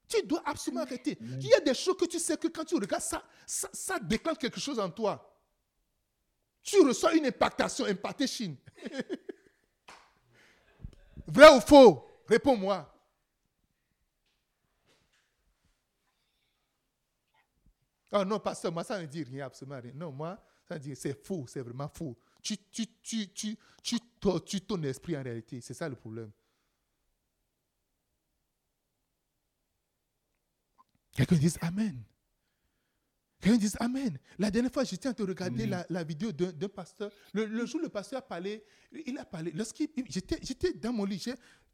Tu dois absolument arrêter. Il y a des choses que tu sais que quand tu regardes ça, ça, ça déclenche quelque chose en toi. Tu reçois une impactation, impactation. Vrai ou faux? Réponds-moi. Ah non, pasteur, moi ça ne dit rien, absolument rien. Non, moi, ça dit c'est faux, c'est vraiment faux. Tu, tu, tu, tu, tu tortues ton esprit en réalité. C'est ça le problème. Quelqu'un dit Amen. Quelqu'un dit Amen. La dernière fois, j'étais en train de regarder la, la vidéo d'un d'un pasteur. Le, le jour où le pasteur a parlé, il a parlé. Lorsqu'il, j'étais, j'étais dans mon lit.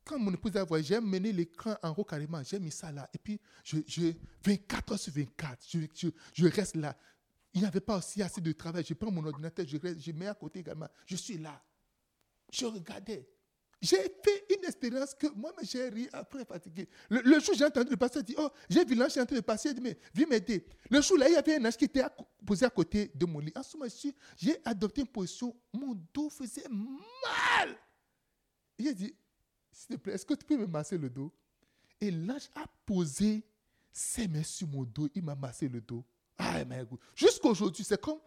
J'ai- Quand mon épouse a voyagé, j'ai mené l'écran en haut carrément. J'ai mis ça là. Et puis, je, je, 24 heures sur 24, je, reste là. Il n'y avait pas aussi assez de travail. Je prends mon ordinateur, je, reste, je mets à côté également. Je suis là. Je regardais. J'ai fait une expérience que moi-même j'ai ri après fatigué. Le, le jour j'ai entendu le pasteur dire Oh, j'ai vu l'ange en train de passer, il Mais viens m'aider. Le jour là, il y avait un ange qui était posé à côté de mon lit. En ce moment, j'ai adopté une position, mon dos faisait mal. A dit S'il te plaît, est-ce que tu peux me masser le dos? Et l'ange a posé ses mains sur mon dos, il m'a massé le dos. Ah, mais écoute, jusqu'à aujourd'hui, c'est comme,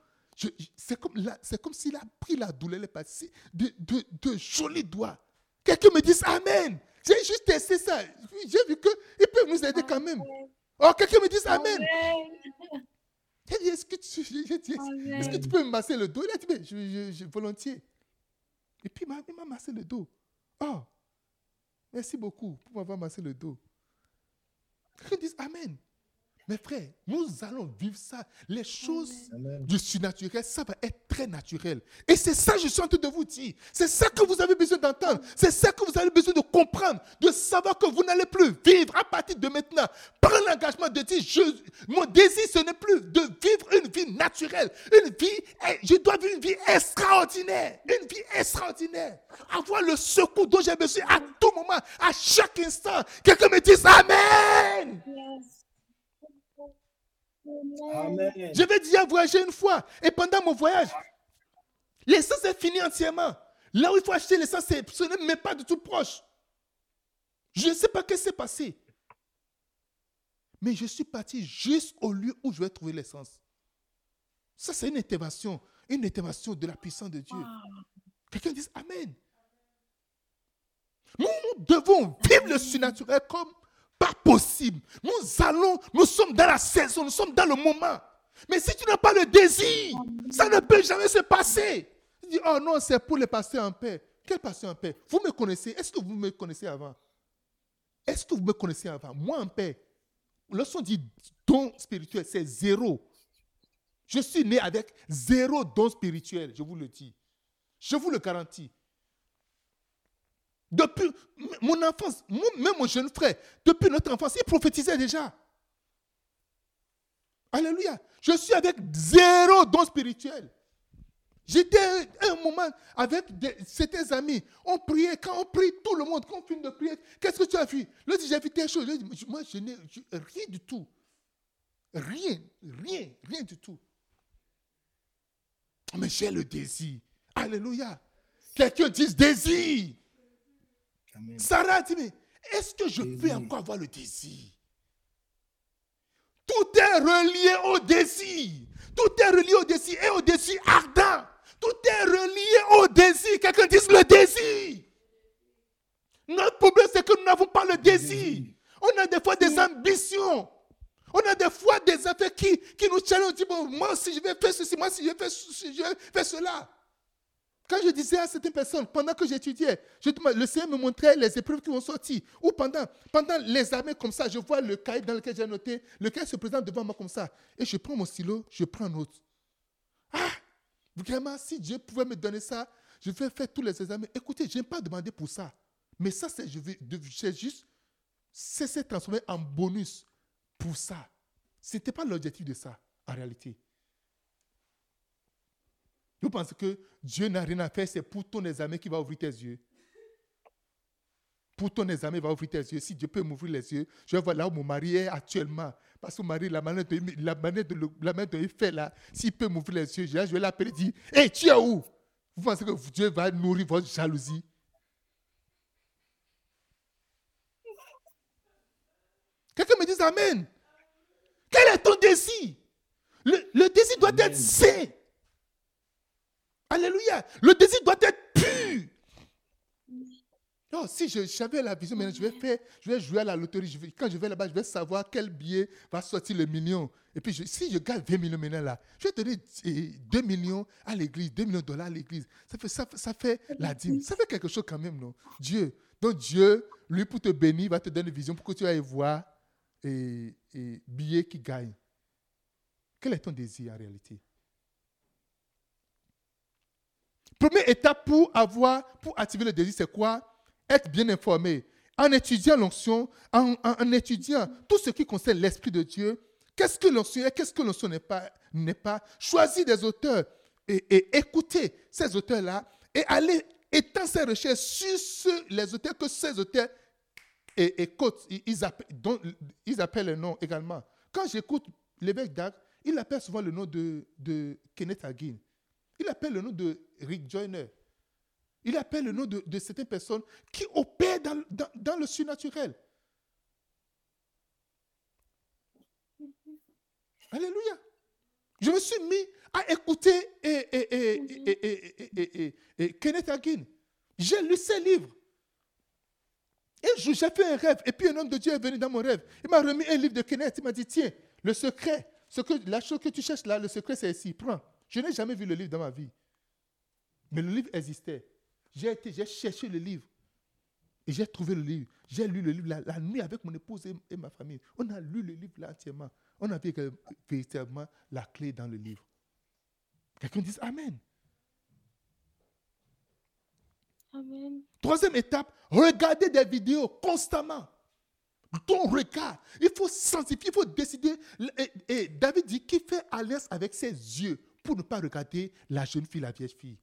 c'est comme, c'est comme s'il a pris la douleur, passée de, de, de jolis doigts. Quelqu'un me dise Amen. J'ai juste testé ça. J'ai vu qu'il peut nous aider quand même. Oh, quelqu'un me dise Amen. Dit, est-ce que tu, dit, est-ce que tu peux me masser le dos? Il a dit, mais je, je- je- volontiers. Et puis, il m'a- il m'a massé le dos. Oh, merci beaucoup pour m'avoir massé le dos. Quelqu'un dise Amen. Mes frères, nous allons vivre ça. Les choses Amen. du surnaturel, ça va être très naturel. Et c'est ça que je suis en train de vous dire. C'est ça que vous avez besoin d'entendre. C'est ça que vous avez besoin de comprendre. De savoir que vous n'allez plus vivre à partir de maintenant. Prendre l'engagement de dire, je- mon désir, ce n'est plus de vivre une vie naturelle. Une vie, eh, je dois vivre une vie extraordinaire. Une vie extraordinaire. Avoir le secours dont j'ai besoin à tout moment, à chaque instant. Quelqu'un me dise Amen. Amen. Je vais déjà voyager une fois. Et pendant mon voyage, l'essence est finie entièrement. Là où il faut acheter l'essence, ce n'est même pas du tout proche. Je ne sais pas ce qui s'est passé. Mais je suis parti jusqu'au lieu où je vais trouver l'essence. Ça, c'est une intervention. Une intervention de la puissance de Dieu. Quelqu'un dit Amen. Nous, nous devons vivre le surnaturel comme pas possible. Nous allons, nous sommes dans la saison, nous sommes dans le moment. Mais si tu n'as pas le désir, ça ne peut jamais se passer. Tu dis, oh non, c'est pour les pasteurs en paix. Quel pasteur en paix? Vous me connaissez Est-ce que vous me connaissez avant? Est-ce que vous me connaissez avant? Moi en paix. Lorsqu'on dit don spirituel, c'est zéro. Je suis né avec zéro don spirituel, je vous le dis. Je vous le garantis. Depuis mon enfance, même mon jeune frère, depuis notre enfance, il prophétisait déjà. Alléluia. Je suis avec zéro don spirituel. J'étais un moment avec certains amis. On priait. Quand on prie, tout le monde, quand on finit de prier, qu'est-ce que tu as vu? Là, j'ai vu telle chose. Moi, je n'ai rien du tout. Rien, rien, rien du tout. Mais j'ai le désir. Alléluia. Quelqu'un dise désir. Amen. Sarah dit, mais est-ce que je peux Désir. encore avoir le désir? Tout est relié au désir. Tout est relié au désir et au désir ardent. Tout est relié au désir. Quelqu'un dise le désir. Notre problème, c'est que nous n'avons pas le désir. On a des fois des ambitions. On a des fois des affaires qui, qui nous challengent. On dit, bon, moi aussi, je vais faire ceci, moi aussi, je vais faire, ceci, je vais faire cela. Quand je disais à certaines personnes, pendant que j'étudiais, le Seigneur me montrait les épreuves qui vont sortir. Ou pendant, pendant les armées comme ça, je vois le cahier dans lequel j'ai noté, le cahier se présente devant moi comme ça. Et je prends mon stylo, je prends note. Ah, vraiment, si Dieu pouvait me donner ça, je vais faire tous les examens. Écoutez, je n'ai pas demandé pour ça. Mais ça, c'est, juste, c'est transformé en bonus pour ça. Ce n'était pas l'objectif de ça, en réalité. Vous pensez que Dieu n'a rien à faire, c'est pour ton examen qui va ouvrir tes yeux. pour ton examen, va ouvrir tes yeux. Si Dieu peut m'ouvrir les yeux, je vais voir là où mon mari est actuellement. Parce que mon mari, la manière de, la manière de, la manière il fait là, s'il peut m'ouvrir les yeux, je vais l'appeler et dire Hé, tu es où Vous pensez que Dieu va nourrir votre jalousie? Quelqu'un me dise Amen. Quel est ton désir le, le désir doit Amen. être sain. Alléluia. Le désir doit être pur. Non, si j'avais la vision, maintenant je vais faire, je vais jouer à la loterie. quand je vais là-bas, je vais savoir quel billet va sortir le million. Et puis, si je gagne 20 millions maintenant là, je vais donner eh, 2 millions à l'église, 2 millions de dollars à l'église. Ça fait, ça, fait- la dîme. Ça fait quelque chose quand même, non? Dieu. Donc, Dieu, lui, pour te bénir, va te donner une vision pour que tu ailles voir et, et billets qui gagnent. Quel est ton désir en réalité? Première étape pour avoir, pour activer le désir, c'est quoi? Être bien informé. En étudiant l'onction, en, étudiant tout ce qui concerne l'Esprit de Dieu, qu'est-ce que l'onction est, qu'est-ce que l'onction n'est pas. Choisir des auteurs et, et écouter ces auteurs-là et aller étendre ses recherches sur les auteurs que ces auteurs et, écoute, ils, appellent, ils appellent le nom également. Quand j'écoute l'évêque d'Arc, il appelle souvent le nom de, de Kenneth Hagin. Il appelle le nom de Rick Joyner. Il appelle le nom de, de certaines personnes qui opèrent dans, dans- dans le surnaturel. Alléluia. Je me suis mis à écouter et, et- et- et- et- et- et- et- et Kenneth Hagin. J'ai lu ses livres. Un jour, j'ai fait un rêve, et puis un homme de Dieu est venu dans mon rêve. Il m'a remis un livre de Kenneth. Il m'a dit Tiens, le secret, ce que, la chose que tu cherches là, le secret, c'est ici. Prends. Je n'ai jamais vu le livre dans ma vie. Mais le livre existait. J'ai été, j'ai cherché le livre. Et j'ai trouvé le livre. J'ai lu le livre la, la nuit avec mon épouse et, et ma famille. On a lu le livre là entièrement. On avait euh, véritablement la clé dans le livre. Quelqu'un dit Amen. Amen. Troisième étape, regardez des vidéos constamment. Ton regard, il faut sensibiliser, il faut décider. Et, et David dit qu'il fait alliance avec ses yeux pour ne pas regarder la jeune fille, la vieille fille.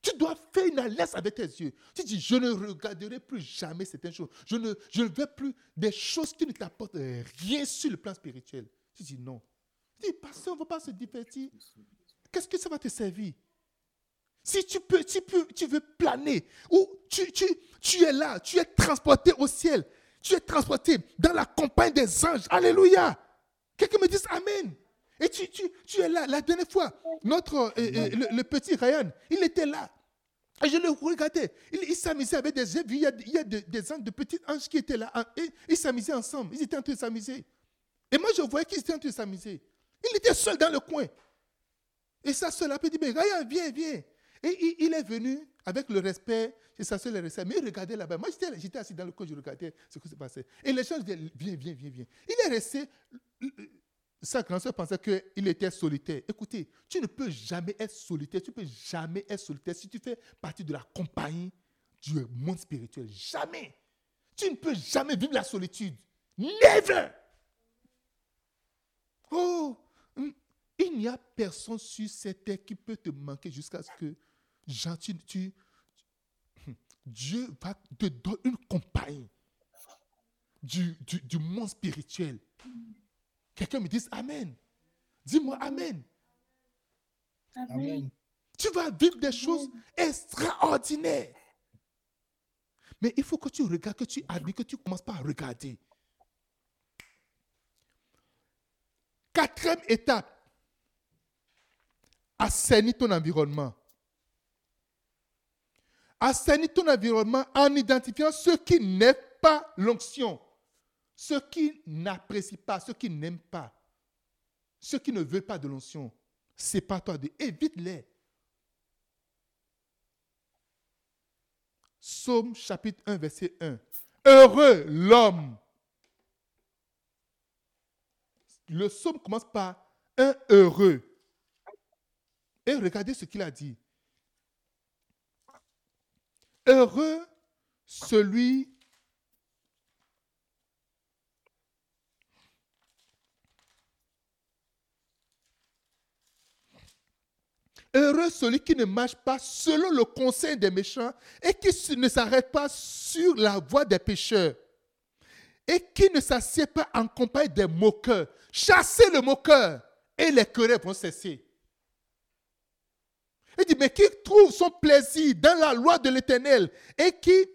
Tu dois faire une alliance avec tes yeux. Tu dis, je ne regarderai plus jamais certaines choses. Je ne, je ne veux plus des choses qui ne t'apportent rien sur le plan spirituel. Tu dis non. Tu dis, pasteur, on ne va pas se divertir. Qu'est-ce que ça va te servir? Si tu peux, tu peux, tu veux planer, ou tu, tu, tu es là, tu es transporté au ciel, tu es transporté dans la campagne des anges. Alléluia. Quelqu'un me dise Amen. Et tu, tu, tu es là. La dernière fois, notre, euh, euh, le, petit Ryan, il était là. Et je le regardais. Il, il s'amusait avec des vu, Il y a, il y a des, anges, de petits anges qui étaient là. Et ils s'amusaient ensemble. Ils étaient en train de s'amuser. Et moi, je voyais qu'ils étaient en train de s'amuser. Il était seul dans le coin. Et sa soeur a dit, mais Ryan, viens, viens. Et il, est venu avec le respect, et sa soeur le respect, mais il regardait là-bas. Moi, j'étais assis dans le coin, je regardais ce qui se passait. Et les gens disaient, viens, viens, viens, viens. Il est resté, sa grande soeur pensait qu'il était solitaire. Écoutez, tu ne peux jamais être solitaire, tu ne peux jamais être solitaire si tu fais partie de la compagnie du monde spirituel. Jamais. Tu ne peux jamais vivre la solitude. Never. Oh, il n'y a personne sur cette terre qui peut te manquer jusqu'à ce que tu, tu- Dieu va te donner une compagnie du, du monde spirituel. Quelqu'un me dise Amen. Dis-moi Amen. Amen. Amen. Tu vas vivre des choses extraordinaires. Mais il faut que tu regardes, que tu admires, que tu commences par regarder. Quatrième étape. Assainis ton environnement. Assainis ton environnement en identifiant ce qui n'est pas l'onction. Ceux qui n'apprécient pas, ceux qui n'aiment pas, ceux qui ne veulent pas de l'onction. Sépare-toi de évite-les. Psaume chapitre 1, verset 1. Heureux l'homme. Le psaume commence par un heureux. Et regardez ce qu'il a dit. Heureux celui Heureux celui qui ne marche pas selon le conseil des méchants et qui ne s'arrête pas sur la voie des pécheurs et qui ne s'assied pas en compagnie des moqueurs. Chassez le moqueur et les querelles vont cesser. Il dit, mais qui trouve son plaisir dans la loi de l'Éternel et qui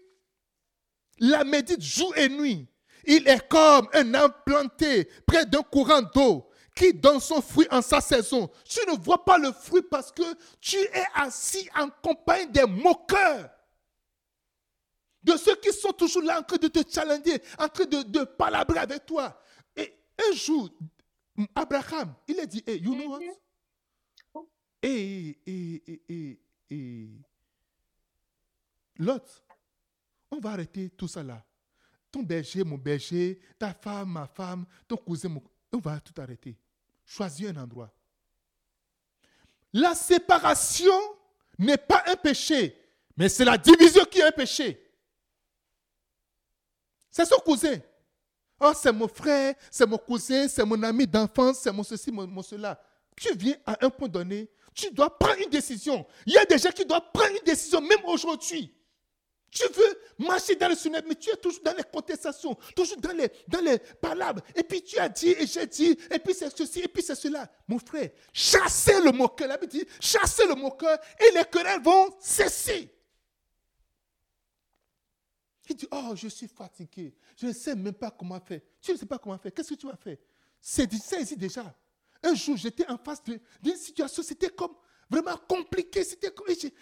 la médite jour et nuit? Il est comme un arbre planté près d'un courant d'eau qui donne son fruit en sa saison. Tu ne vois pas le fruit parce que tu es assis en compagnie des moqueurs. De ceux qui sont toujours là en train de te challenger, en train de, de palabrer avec toi. Et un jour, Abraham, il a dit, hey, you know what? Et, et, et, et, Lot, on va arrêter tout ça là. Ton berger, mon berger, ta femme, ma femme, ton cousin, mon... on va tout arrêter. Choisis un endroit. La séparation n'est pas un péché, mais c'est la division qui est un péché. C'est son cousin. Oh, c'est mon frère, c'est mon cousin, c'est mon ami d'enfance, c'est mon ceci, mon, mon cela. Tu viens à un point donné, tu dois prendre une décision. Il y a des gens qui doivent prendre une décision, même aujourd'hui. Tu veux marcher dans le sunnet, mais tu es toujours dans les contestations, toujours dans les, dans les. Et puis tu as dit et j'ai dit, et puis c'est ceci, et puis c'est cela. Mon frère, chassez le moqueur. La Bible dit, chassez le moqueur et les querelles vont cesser. Il dit, oh, je suis fatigué. Je ne sais même pas comment faire. Tu ne sais pas comment faire. Qu'est-ce que tu vas faire? C'est ici déjà. Un jour, j'étais en face d'une situation, c'était comme vraiment compliqué.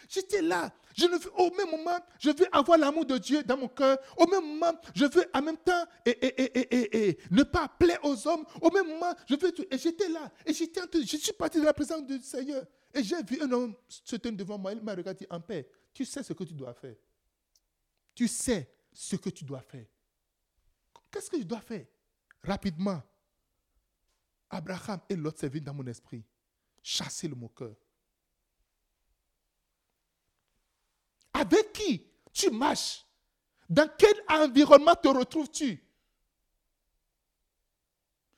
J'étais là. Je au même moment, je veux avoir l'amour de Dieu dans mon cœur. Au même moment, je veux en même temps et, et, et, ne pas plaire aux hommes. Au même moment, je veux Et j'étais là. Et j'étais je suis parti de la présence du Seigneur. Et j'ai vu un homme se tenir devant moi. Il m'a regardé en paix. Tu sais ce que tu dois faire. Tu sais ce que tu dois faire. Qu'est-ce que je dois faire? Rapidement. Abraham et l'autre s'est dans mon esprit. Chasser le moqueur. Avec qui tu marches? Dans quel environnement te retrouves-tu?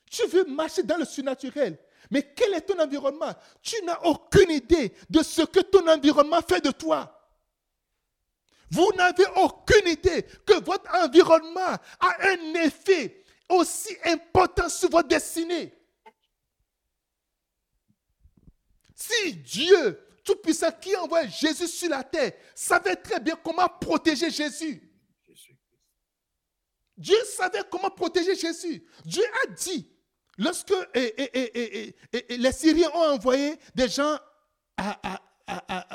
Tu veux marcher dans le surnaturel. Mais quel est ton environnement? Tu n'as aucune idée de ce que ton environnement fait de toi. Vous n'avez aucune idée que votre environnement a un effet aussi important sur votre destinée. Si Dieu Tout-Puissant qui envoie Jésus sur la terre savait très bien comment protéger Jésus. Dieu savait comment protéger Jésus. Dieu a dit, lorsque les Syriens ont envoyé des gens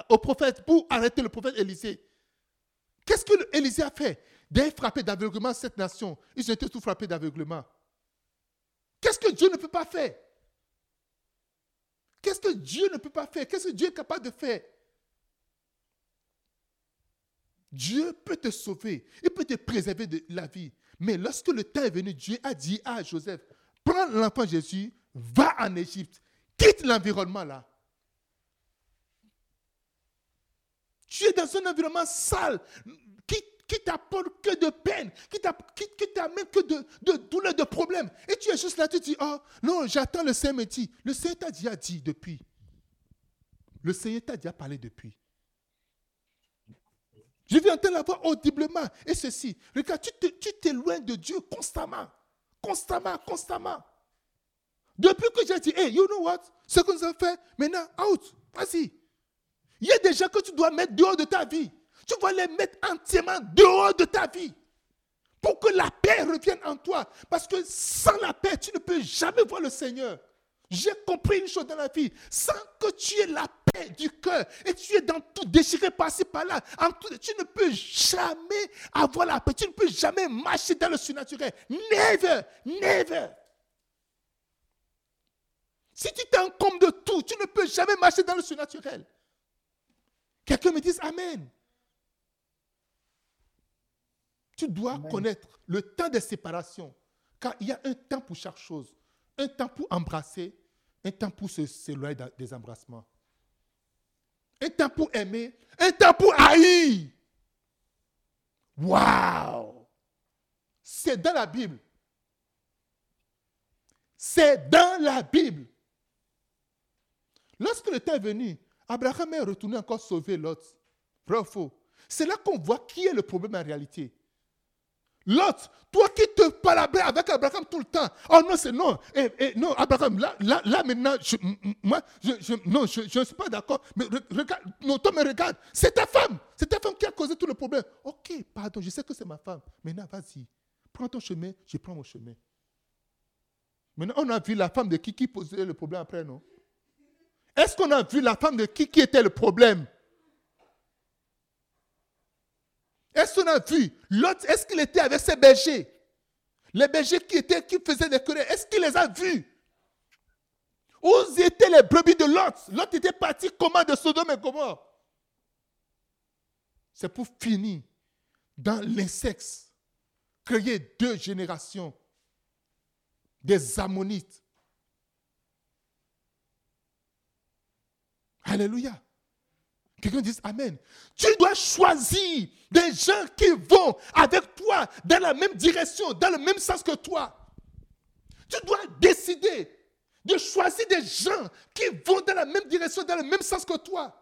au prophète pour arrêter le prophète Élisée, qu'est-ce que Élisée a fait? D'ailleurs, frappé d'aveuglement cette nation. Ils ont été tous frappés d'aveuglement. Qu'est-ce que Dieu ne peut pas faire? Qu'est-ce que Dieu ne peut pas faire? Qu'est-ce que Dieu est capable de faire? Dieu peut te sauver, il peut te préserver de la vie. Mais lorsque le temps est venu, Dieu a dit à Joseph, prends l'enfant Jésus, va en Égypte, quitte l'environnement là. Tu es dans un environnement sale qui, t'apporte que de peine, qui t'amène que de, de douleur, de problèmes. Et tu es juste là, tu dis, oh non, j'attends le Seigneur me dit. Le Seigneur t'a déjà dit depuis. Le Seigneur t'a déjà parlé depuis. Je viens entendre la voix audiblement. Et ceci, regarde, tu t'éloignes de Dieu constamment. Constamment, constamment. Depuis que j'ai dit, hey, you know what? Ce que nous avons fait, maintenant, out. Vas-y. Il y a des gens que tu dois mettre dehors de ta vie. Tu vas les mettre entièrement dehors de ta vie. Pour que la paix revienne en toi. Parce que sans la paix, tu ne peux jamais voir le Seigneur. J'ai compris une chose dans la vie. Sans que tu aies la paix du cœur et tu es dans tout déchiré par-ci par-là, tu ne peux jamais avoir la paix. Tu ne peux jamais marcher dans le surnaturel. Never, never. Si tu t'encombres de tout, tu ne peux jamais marcher dans le surnaturel. Quelqu'un me dise Amen. Tu dois connaître le temps de séparation. Car il y a un temps pour chaque chose. Un temps pour embrasser, un temps pour s'éloigner des embrassements. Un temps pour aimer, un temps pour haïr. Waouh! C'est dans la Bible. C'est dans la Bible. Lorsque le temps est venu, Abraham est retourné encore sauver Lot. Vrai ou faux C'est là qu'on voit qui est le problème en réalité. Lot, toi qui te palabres avec Abraham tout le temps. Oh non, c'est non. Eh, eh, non, Abraham, là, là, là maintenant, je, moi, je, je- je ne suis pas d'accord. Mais re- regarde, non, toi, me regarde. C'est ta femme. C'est ta femme qui a causé tout le problème. Ok, pardon, je sais que c'est ma femme. Maintenant, vas-y. Prends ton chemin, je prends mon chemin. Maintenant, on a vu la femme de qui qui posait le problème après, non? Est-ce qu'on a vu la femme de qui qui était le problème? Est-ce qu'on a vu l'autre Est-ce qu'il était avec ses bergers? Les bergers qui, étaient, qui faisaient des querelles, est-ce qu'il les a vus? Où étaient les brebis de Lot? Lot était parti comment de Sodome et Gomorre? C'est pour finir dans l'insexe, créer deux générations des Ammonites. Alléluia. Quelqu'un dit Amen. Tu dois choisir des gens qui vont avec toi dans la même direction, dans le même sens que toi. Tu dois décider de choisir des gens qui vont dans la même direction, dans le même sens que toi.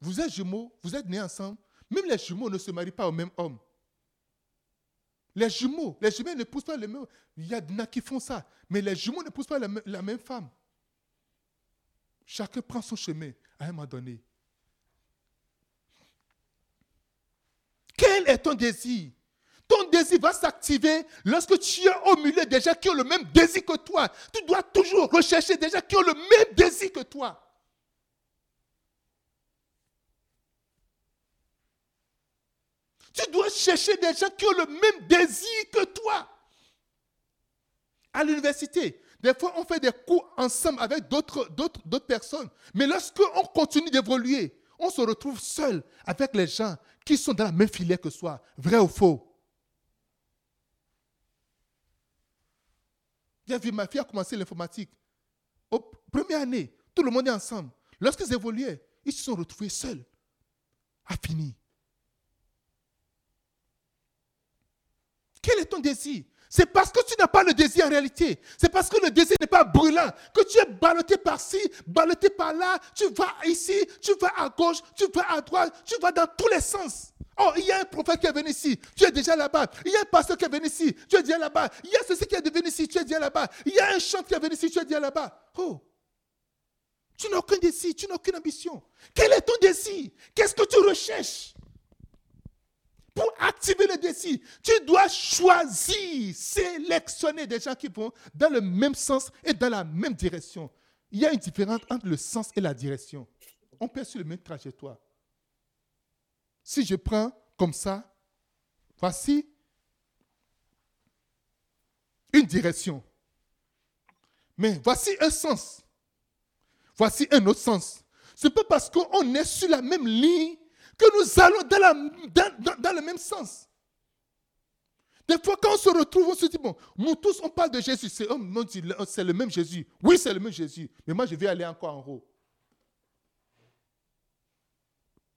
Vous êtes jumeaux, vous êtes nés ensemble. Même les jumeaux ne se marient pas au même homme. Les jumeaux, les jumeaux ne poussent pas le même. Il y a des qui font ça. Mais les jumeaux ne poussent pas la, la même femme. Chacun prend son chemin à un moment donné. Quel est ton désir? Ton désir va s'activer lorsque tu es au milieu des gens qui ont le même désir que toi. Tu dois toujours rechercher des gens qui ont le même désir que toi. Tu dois chercher des gens qui ont le même désir que toi. À l'université, des fois, on fait des cours ensemble avec d'autres, d'autres, d'autres personnes. Mais lorsque on continue d'évoluer, on se retrouve seul avec les gens qui sont dans la même filière que soi. Vrai ou faux J'ai vu ma fille a commencé l'informatique. Au première année, tout le monde est ensemble. Lorsqu'ils évoluaient, ils se sont retrouvés seuls. À finir. Quel est ton désir? C'est parce que tu n'as pas le désir en réalité. C'est parce que le désir n'est pas brûlant que tu es ballotté par-ci, ballotté par-là. Tu vas ici, tu vas à gauche, tu vas à droite, tu vas dans tous les sens. Oh, il y a un prophète qui est venu ici, tu es déjà là-bas. Il y a un pasteur qui est venu ici, tu es déjà là-bas. Il y a ceci qui est venu ici, tu es déjà là-bas. Il y a un chant qui est venu ici, tu es déjà là-bas. Oh, tu n'as aucun désir, tu n'as aucune ambition. Quel est ton désir? Qu'est-ce que tu recherches? Pour activer le désir, tu dois choisir, sélectionner des gens qui vont dans le même sens et dans la même direction. Il y a une différence entre le sens et la direction. On peut être sur le même trajectoire. Si je prends comme ça, voici une direction. Mais voici un sens. Voici un autre sens. C'est pas parce qu'on est sur la même ligne que nous allons dans, le même sens. Des fois, quand on se retrouve, on se dit, bon, nous tous, on parle de Jésus. C'est le même Jésus. Oui, c'est le même Jésus. Mais moi, je vais aller encore en haut.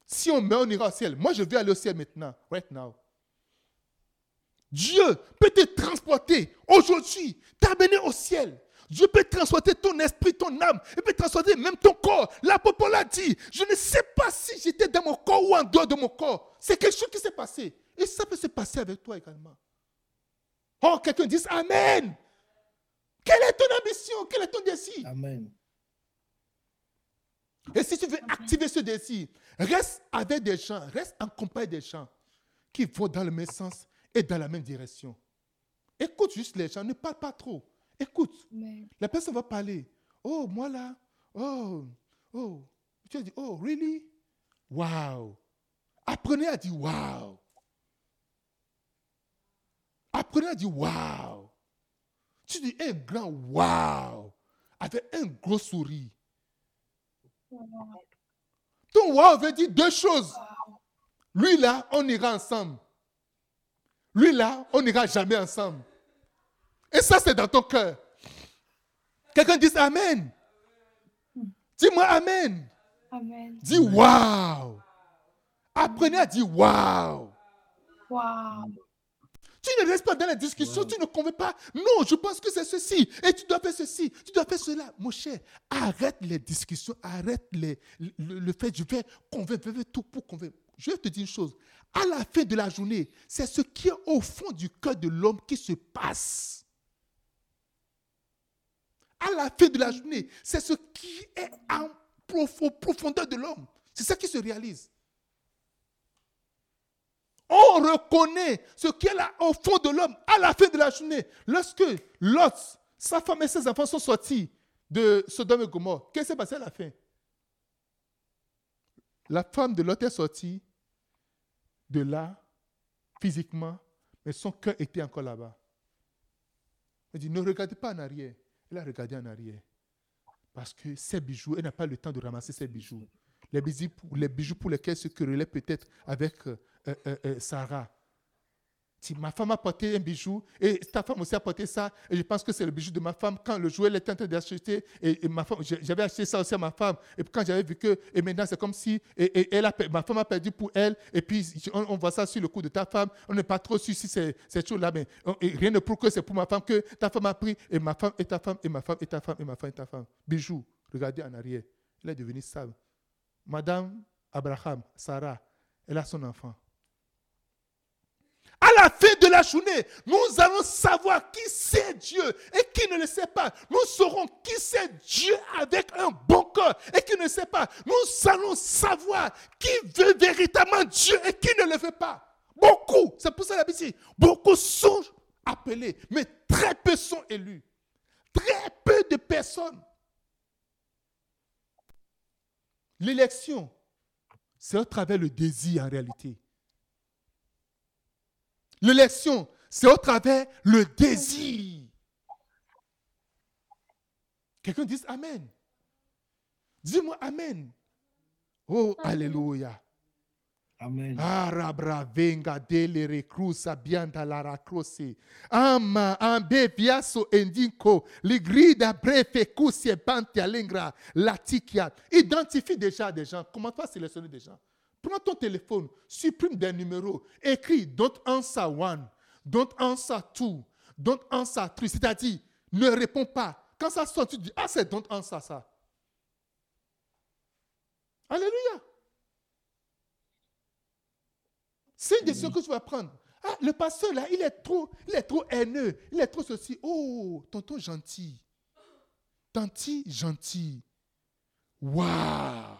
Si on meurt, on ira au ciel. Moi, je vais aller au ciel maintenant, right now. Dieu peut te transporter aujourd'hui, t'amener au ciel. Dieu peut transporter ton esprit, ton âme. Il peut transporter même ton corps. L'apôtre l'a dit. Je ne sais pas si j'étais dans mon corps ou en dehors de mon corps. C'est quelque chose qui s'est passé. Et ça peut se passer avec toi également. Oh, quelqu'un dit Amen. Quelle est ton ambition? Quel est ton désir Amen. Et si tu veux activer ce désir, reste avec des gens, reste en compagnie des gens qui vont dans le même sens et dans la même direction. Écoute juste les gens, ne parle pas trop. Écoute. La personne va parler. Oh, moi là. Oh, oh. Tu vas dire, oh, really? Wow. Apprenez à dire wow. Apprenez à dire wow. Tu dis un grand wow. Avec un gros sourire. Ton wow veut dire deux choses. Lui là, on ira ensemble. Lui là, on n'ira jamais ensemble. Et ça, c'est dans ton cœur. Quelqu'un dit Amen. Dis-moi Amen. Amen. Dis Wow. Apprenez à dire Wow. Wow. Tu Tu ne restes pas dans la discussion, Wow. tu ne convaincs pas. Non, je pense que c'est ceci. Et tu dois faire ceci, tu dois faire cela. Mon cher, arrête les discussions, arrête les, le, le fait, je vais convaincre, je vais tout pour convaincre. Je vais te dire une chose. À la fin de la journée, c'est ce qui est au fond du cœur de l'homme qui se passe. À la fin de la journée, c'est ce qui est en profondeur de l'homme. C'est ça qui se réalise. On reconnaît ce qui est là au fond de l'homme à la fin de la journée. Lorsque Lot, sa femme et ses enfants sont sortis de Sodome et Gomorre, qu'est-ce qui s'est passé à la fin? La femme de Lot est sortie de là, physiquement, mais son cœur était encore là-bas. Elle dit, ne regardez pas en arrière. Elle a regardé en arrière. Parce que ses bijoux, elle n'a pas le temps de ramasser ses bijoux. Les bijoux, pour- les bijoux lesquels se querellait peut-être avec euh, euh, euh, Sarah. Si ma femme a porté un bijou et ta femme aussi a porté ça, et je pense que c'est le bijou de ma femme. Quand le jouet était en train d'acheter, et, ma femme, j'avais acheté ça aussi à ma femme. Et quand j'avais vu que, et maintenant c'est comme si, et, et elle a, ma femme a perdu pour elle, et puis on, voit ça sur le coup de ta femme. On n'est pas trop sûr si c'est cette chose-là, mais rien ne prouve que c'est pour ma femme que ta femme a pris, et ma femme et ta femme, et ma femme et ta femme, et ma femme et ta femme. Bijou, regardez en arrière. Elle est devenue sale. Madame Abraham, Sarah, elle a son enfant. À la fin de la journée, nous allons savoir qui c'est Dieu et qui ne le sait pas. Nous saurons qui c'est Dieu avec un bon cœur et qui ne le sait pas. Nous allons savoir qui veut véritablement Dieu et qui ne le veut pas. Beaucoup, c'est pour ça la Bible beaucoup sont appelés, mais très peu sont élus. Très peu de personnes. L'élection, c'est au travers le désir en réalité. L'élection, c'est au travers le désir. Quelqu'un dit Amen. Dis-moi Amen. Oh, Alléluia. Amen. Arabra venga dele recrusa bianda la racrose. Ama ambe viaso endinko. Ligrida brefe kusie banti alengra latikia. Identifie déjà des gens. Comment tu vas sélectionner des gens? Prends ton téléphone, supprime des numéros, écris don't answer one, don't answer two, don't answer three. C'est-à-dire, ne réponds pas. Quand ça sort, tu dis, ah, c'est don't answer ça. Alléluia. C'est une décision que tu vas prendre. Ah, le pasteur là, il est trop, il est trop haineux, il est trop ceci. Oh, tonton gentil. Tanti gentil. Waouh.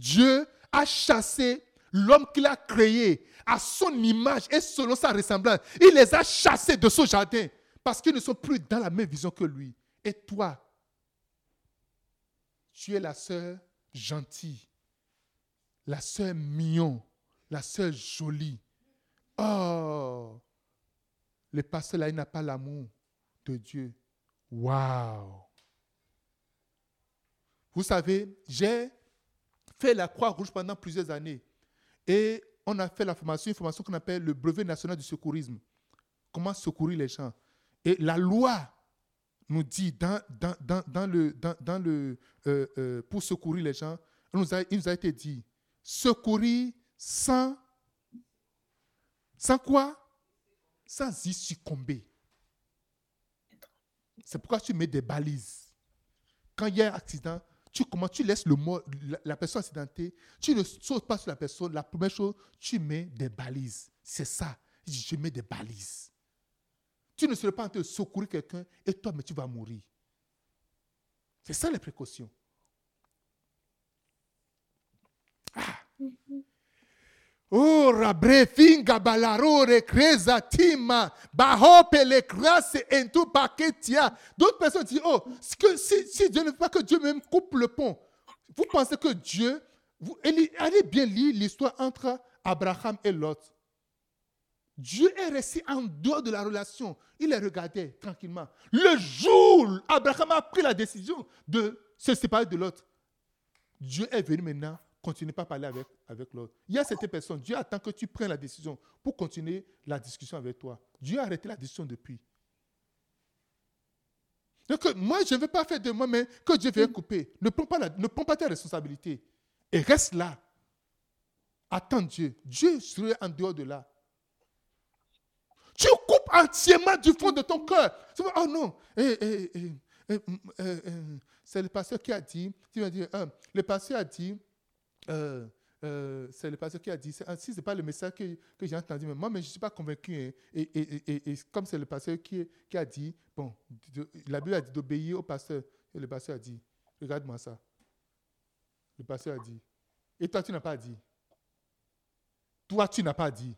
Dieu a chassé l'homme qu'il a créé à son image et selon sa ressemblance. Il les a chassés de son jardin parce qu'ils ne sont plus dans la même vision que lui. Et toi, tu es la sœur gentille, la sœur mignon, la sœur jolie. Oh, le pasteur là, il n'a pas l'amour de Dieu. Waouh! Vous savez, j'ai fait la Croix-Rouge pendant plusieurs années. Et on a fait la formation, une formation qu'on appelle le brevet national du secourisme. Comment secourir les gens. Et la loi nous dit dans, le, euh, euh, pour secourir les gens, il nous a été dit, secourir sans, sans quoi? Sans y succomber. C'est pourquoi tu mets des balises. Quand il y a un accident, tu, comment, tu laisses le mort, la, personne accidentée, tu ne sautes pas sur la personne. La première chose, tu mets des balises. C'est ça. Je mets des balises. Tu ne seras pas en train de secourir quelqu'un et toi, mais tu vas mourir. C'est ça les précautions. Rabre finga balarore creza tima bahope le crasse en tout. D'autres personnes disent, oh, que si, si Dieu ne veut pas que Dieu même coupe le pont, vous pensez que Dieu, allez bien lire l'histoire entre Abraham et Lot. Dieu est resté en dehors de la relation. Il les regardait tranquillement. Le jour où Abraham a pris la décision de se séparer de l'autre, Dieu est venu maintenant, continuez pas à parler avec, avec l'autre. Il y a certaines personnes, Dieu attend que tu prennes la décision pour continuer la discussion avec toi. Dieu a arrêté la discussion depuis. Donc, moi, je ne veux pas faire de moi, mais que Dieu vienne couper. Ne prends pas, la- ne prends pas tes responsabilités. Et reste là. Attends Dieu. Dieu serait en dehors de là. entièrement du fond de ton cœur. Tu oh non, eh, eh, eh, mm, c'est le pasteur qui a dit, tu vas dire, euh, le pasteur a dit, euh, euh, c'est le pasteur qui a dit, ah, si ce n'est pas le message que, que j'ai entendu, mais moi, mais je ne suis pas convaincu. hein. Et, et- et- et comme c'est le pasteur qui, qui a dit, bon, de- la Bible a dit d'obéir au pasteur. Et le pasteur a dit, regarde-moi ça. Le pasteur a dit, et toi, tu n'as pas dit. Toi, tu n'as pas dit.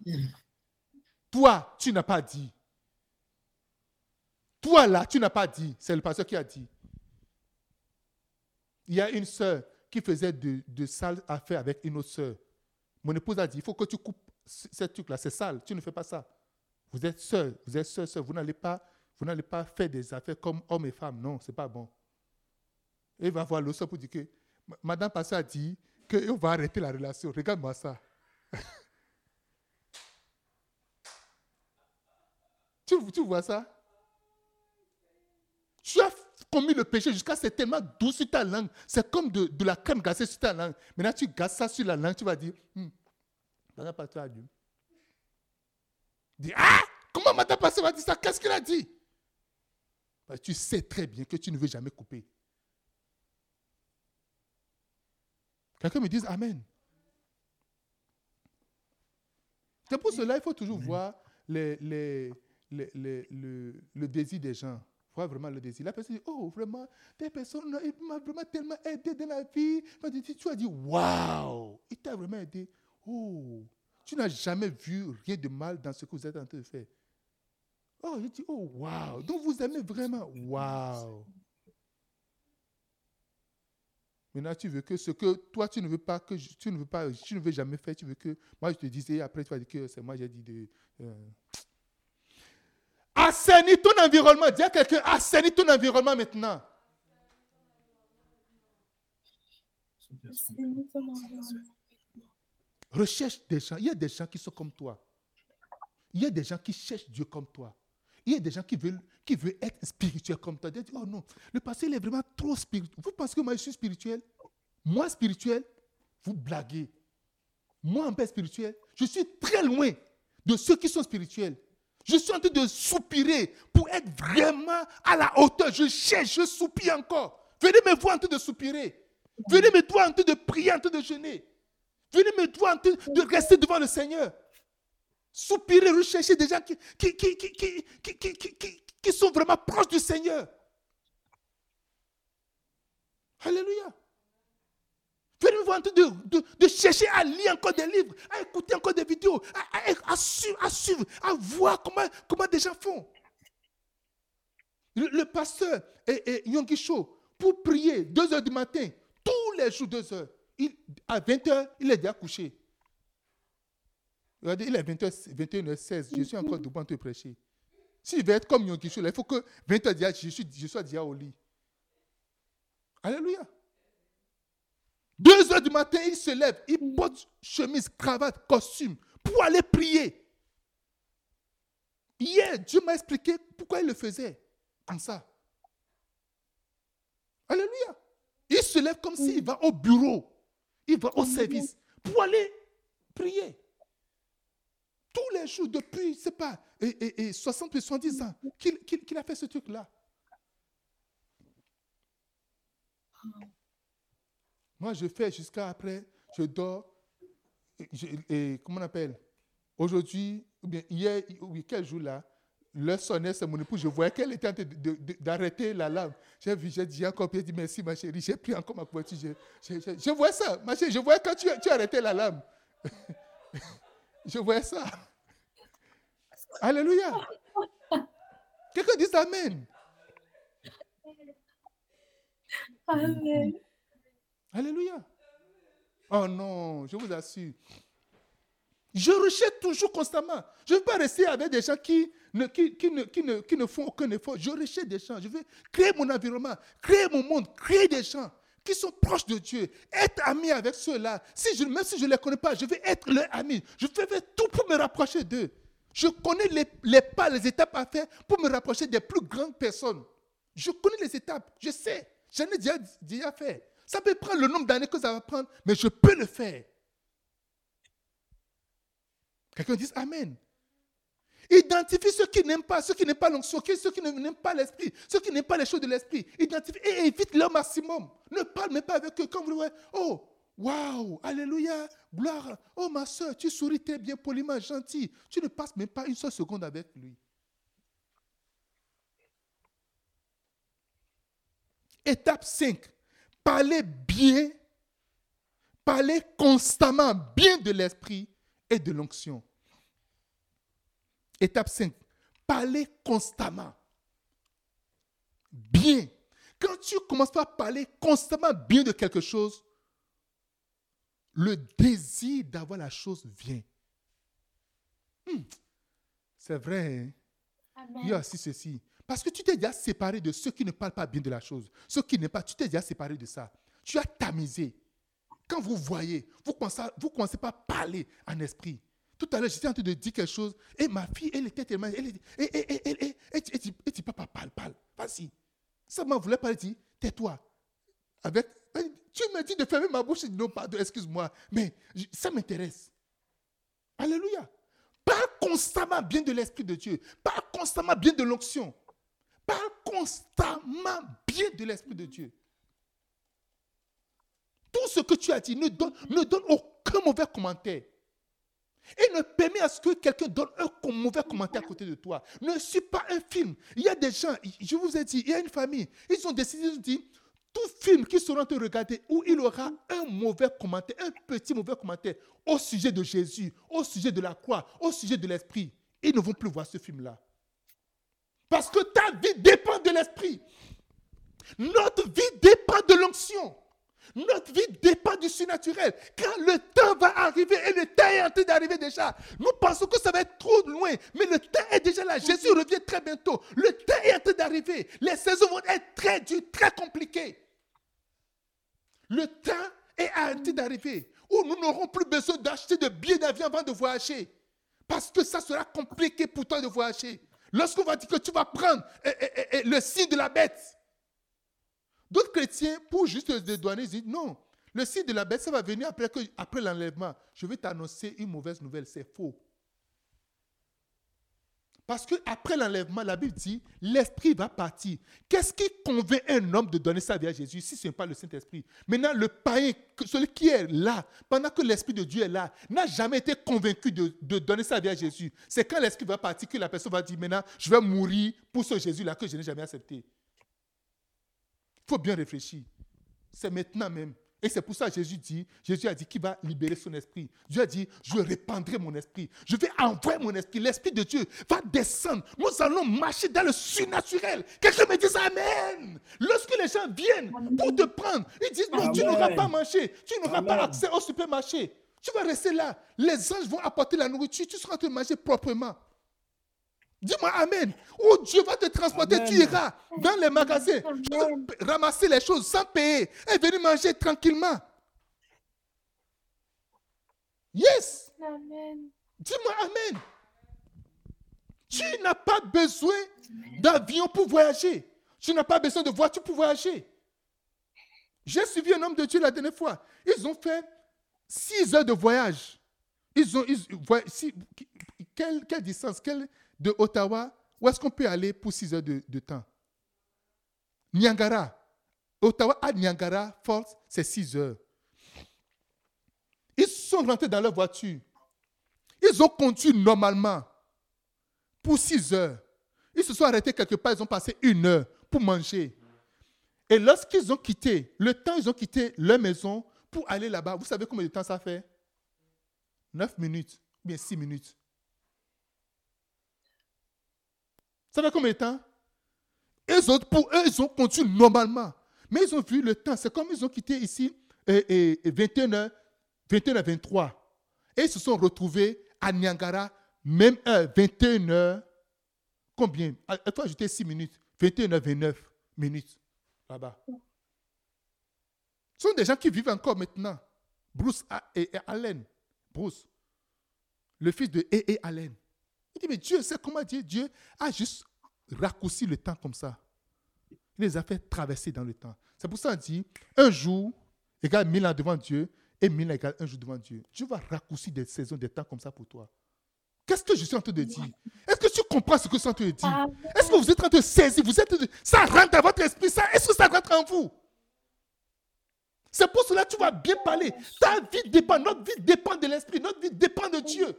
Toi, tu n'as pas dit. Toi, là, tu n'as pas dit. C'est le pasteur qui a dit. Il y a une sœur qui faisait de, de sales affaires avec une autre sœur. Mon épouse a dit, il faut que tu coupes ce truc-là, c'est sale, tu ne fais pas ça. Vous êtes sœurs, vous êtes sœurs, vous n'allez pas, pas faire des affaires comme hommes et femmes. Non, c'est pas bon. Et il va voir l'autre sœur pour dire que, Ma- Madame Pasteur a dit qu'on va arrêter la relation. Regarde-moi ça. tu, tu vois ça? Tu as commis le péché jusqu'à c'est tellement doux sur ta langue. C'est comme de, de la crème glacée sur ta langue. Maintenant, tu gasses ça sur la langue, tu vas dire, hmm, Madame Pasteur a dit. Dis, ah, comment Madame Pasteur a dit ça? Qu'est-ce qu'elle a dit? Parce que tu sais très bien que tu ne veux jamais couper. Quelqu'un me dise Amen. C'est pour cela qu'il faut toujours voir les, les, les- les- le, le désir des gens. Voir vraiment le désir. La personne dit Oh, vraiment, des personnes, il m'a vraiment tellement aidé dans la vie. Tu as dit Waouh, il t'a vraiment aidé. Oh, tu n'as jamais vu rien de mal dans ce que vous êtes en train de faire. Oh, je dis Oh, waouh. Donc vous aimez vraiment. Waouh. Maintenant, tu veux que ce que toi, tu ne veux pas, que tu ne veux pas, tu ne veux jamais faire, tu veux que moi, je te disais, après, tu vas dire que c'est moi, j'ai dit de. euh. Assainis ton environnement. Dis à quelqu'un, assainis ton environnement maintenant. Recherche des gens. Il y a des gens qui sont comme toi. Il y a des gens qui cherchent Dieu comme toi. Il y a des gens qui veulent, qui veulent être spirituels comme toi. Ils disent, oh non, le passé, il est vraiment trop spirituel. Vous pensez que moi, je suis spirituel? Moi, spirituel Vous blaguez. Moi, en paix spirituel, je suis très loin de ceux qui sont spirituels. Je suis en train de soupirer pour être vraiment à la hauteur. Je cherche, je soupire encore. Venez me voir en train de soupirer. Venez me voir en train de prier, en train de jeûner. Venez me voir en train de rester devant le Seigneur. Soupirer, rechercher des gens qui, qui- qui- qui sont vraiment proches du Seigneur. Alléluia. Venez me voir en train de, de, de chercher à lire encore des livres, à écouter encore des vidéos, à, suivre, à voir comment, des gens font. Le, pasteur et, et Yonggi Cho, pour prier 2 heures du matin, tous les jours 2 heures, à 20 heures, il est déjà couché. Il est 20 h 21h16, je suis encore debout en train de prêcher. S'il veut être comme Yonggi Cho, il faut que 20 h déjà, je, suis, je sois déjà au lit. Alléluia. 2 heures du matin, il se lève, il porte chemise, cravate, costume pour aller prier. Hier, Dieu m'a expliqué pourquoi il le faisait comme ça. Alléluia. Il se lève comme s'il va au bureau, il va au service pour aller prier. Tous les jours, depuis, je sais pas, et, et- et 60 ou 70 ans, qu'il a fait ce truc-là. Moi, je fais jusqu'à après, je dors. Et, comment on appelle? Aujourd'hui, ou bien hier, oui, quel jour là? L'heure sonnait, c'est mon épouse. Je voyais qu'elle était en train d'arrêter l'alarme. J'ai vu, j'ai dit encore j'ai dit merci, ma chérie. J'ai pris encore ma couverture. Je, je, vois ça, ma chérie. Je voyais quand tu, tu arrêtais l'alarme. je voyais ça. Alléluia. Quelqu'un dit Amen. Amen. Alléluia. Oh non, je vous assure. Je recherche toujours constamment. Je ne veux pas rester avec des gens qui ne, qui, ne, qui ne, qui ne font aucun effort. Je recherche des gens. Je veux créer mon environnement, créer mon monde, créer des gens qui sont proches de Dieu. Être ami avec ceux-là. Même si je ne les connais pas, je vais être leur ami. Je vais tout pour me rapprocher d'eux. Je connais les, pas, les étapes à faire pour me rapprocher des plus grandes personnes. Je connais les étapes. Je sais. J'en ai déjà fait. Ça peut prendre le nombre d'années que ça va prendre, mais je peux le faire. Quelqu'un dit Amen. Identifie ceux qui n'aiment pas, ceux qui n'aiment pas l'onction, ceux qui n'aiment pas l'esprit, ceux qui n'aiment pas les choses de l'esprit. Identifie et évite-le au maximum. Ne parle même pas avec eux. Quand vous voyez, oh, waouh, alléluia, gloire. Oh, ma soeur, tu souris très bien, poliment, gentil. Tu ne passes même pas une seule seconde avec lui. Étape 5. Parlez bien, parlez constamment bien de l'esprit et de l'onction. Étape 5. Parlez constamment. Bien. Quand tu commences par parler constamment bien de quelque chose, le désir d'avoir la chose vient. Hmm. C'est vrai. hein? Il y a aussi ceci. Parce que tu t'es déjà séparé de ceux qui ne parlent pas bien de la chose. Ceux qui n'aiment pas, tu t'es déjà séparé de ça. Tu as tamisé. Quand vous voyez, vous commencez, vous commencez pas à parler en esprit. Tout à l'heure, j'étais en train de dire quelque chose. Et ma fille, elle était tellement. Elle, était- et, et, et, et, tu papa, parle, parle. Vas-y. Ça m'a voulu parler, dit, tais-toi. Avec, tu me dis de fermer ma bouche. Non, pardon, excuse-moi. Mais ça m'intéresse. Alléluia. Parle constamment bien de l'Esprit de Dieu. Parle constamment bien de l'onction. Constamment bien de l'Esprit de Dieu. Tout ce que tu as dit, ne donne, ne donne aucun mauvais commentaire. Et ne permets à ce que quelqu'un donne un mauvais commentaire à côté de toi. Ne suis pas un film. Il y a des gens, je vous ai dit, il y a une famille, ils ont décidé, ont dit, tout film qui sera te regarder où il aura un mauvais commentaire, un petit mauvais commentaire au sujet de Jésus, au sujet de la croix, au sujet de l'esprit, ils ne vont plus voir ce film-là. Parce que ta vie dépend de l'esprit. Notre vie dépend de l'onction. Notre vie dépend du surnaturel. Quand le temps va arriver, et le temps est en train d'arriver déjà, nous pensons que ça va être trop loin, mais le temps est déjà là. Jésus revient très bientôt. Le temps est en train d'arriver. Les saisons vont être très dures, très compliquées. Le temps est en train d'arriver où nous n'aurons plus besoin d'acheter de billets d'avion avant de voyager. Parce que ça sera compliqué pour toi de voyager. Lorsqu'on va dire que tu vas prendre eh, eh, eh, le signe de la bête, D'autres chrétiens, pour juste se dédouaner, disent non, le signe de la bête, ça va venir après, après l'enlèvement. Je vais t'annoncer une mauvaise nouvelle, c'est faux. Parce que après l'enlèvement, la Bible dit, l'esprit va partir. Qu'est-ce qui convainc un homme de donner sa vie à Jésus si ce n'est pas le Saint-Esprit? Maintenant, le païen, celui qui est là, pendant que l'Esprit de Dieu est là, n'a jamais été convaincu de, de donner sa vie à Jésus. C'est quand l'Esprit va partir que la personne va dire, maintenant, je vais mourir pour ce Jésus-là que je n'ai jamais accepté. Il faut bien réfléchir. C'est maintenant même. Et c'est pour ça que Jésus dit, Jésus a dit qu'il va libérer son esprit? Dieu a dit, je répandrai mon esprit. Je vais envoyer mon esprit. L'esprit de Dieu va descendre. Nous allons marcher dans le surnaturel. Quelqu'un me dit Amen. Lorsque les gens viennent pour te prendre, ils disent, non, tu n'auras pas mangé. Tu n'auras pas accès au supermarché. Tu vas rester là. Les anges vont apporter la nourriture. Tu seras en train de manger proprement. Dis-moi Amen. Où Dieu va te transporter, Amen. tu iras dans les magasins, ramasser les choses sans payer et venir manger tranquillement. Yes. Amen. Dis-moi Amen. Tu n'as pas besoin d'avion pour voyager. Tu n'as pas besoin de voiture pour voyager. J'ai suivi un homme de Dieu la dernière fois. Ils ont fait six heures de voyage. Ils ont, ils- voy- si- quelle, quelle distance quelle- De Ottawa, où est-ce qu'on peut aller pour six heures de, temps? Niagara. Ottawa à Niagara Falls, c'est six heures. Ils sont rentrés dans leur voiture. Ils ont conduit normalement pour 6 heures. Ils se sont arrêtés quelque part, ils ont passé une heure pour manger. Et lorsqu'ils ont quitté, le temps ils ont quitté leur maison pour aller là-bas, vous savez combien de temps ça fait? 9 minutes, ou bien 6 minutes. Ça fait combien de temps? Autres, pour eux, ils ont conduit normalement. Mais ils ont vu le temps. C'est comme ils ont quitté ici et, 21h, 21h 23. Et ils se sont retrouvés à Niagara, même heure, 21h. Combien? Il faut ajouter 6 minutes. 21h 29 minutes là-bas. Ce sont des gens qui vivent encore maintenant. Bruce et Allen. Bruce, le fils de. E. Allen. Il dit, mais Dieu sait comment dire. Dieu a juste raccourci le temps comme ça. Il les a fait traverser dans le temps. C'est pour ça qu'on dit, un jour égale mille ans devant Dieu et mille ans égale un jour devant Dieu. Dieu va raccourcir des saisons, des temps comme ça pour toi. Qu'est-ce que je suis en train de dire? Est-ce que tu comprends ce que je suis en train de dire? Amen. Est-ce que vous êtes en train de saisir? Vous êtes Ça rentre dans votre esprit, ça Est-ce que ça rentre en vous? C'est pour cela que tu vas bien parler. Ta vie dépend, notre vie dépend de l'esprit, notre vie dépend de Dieu.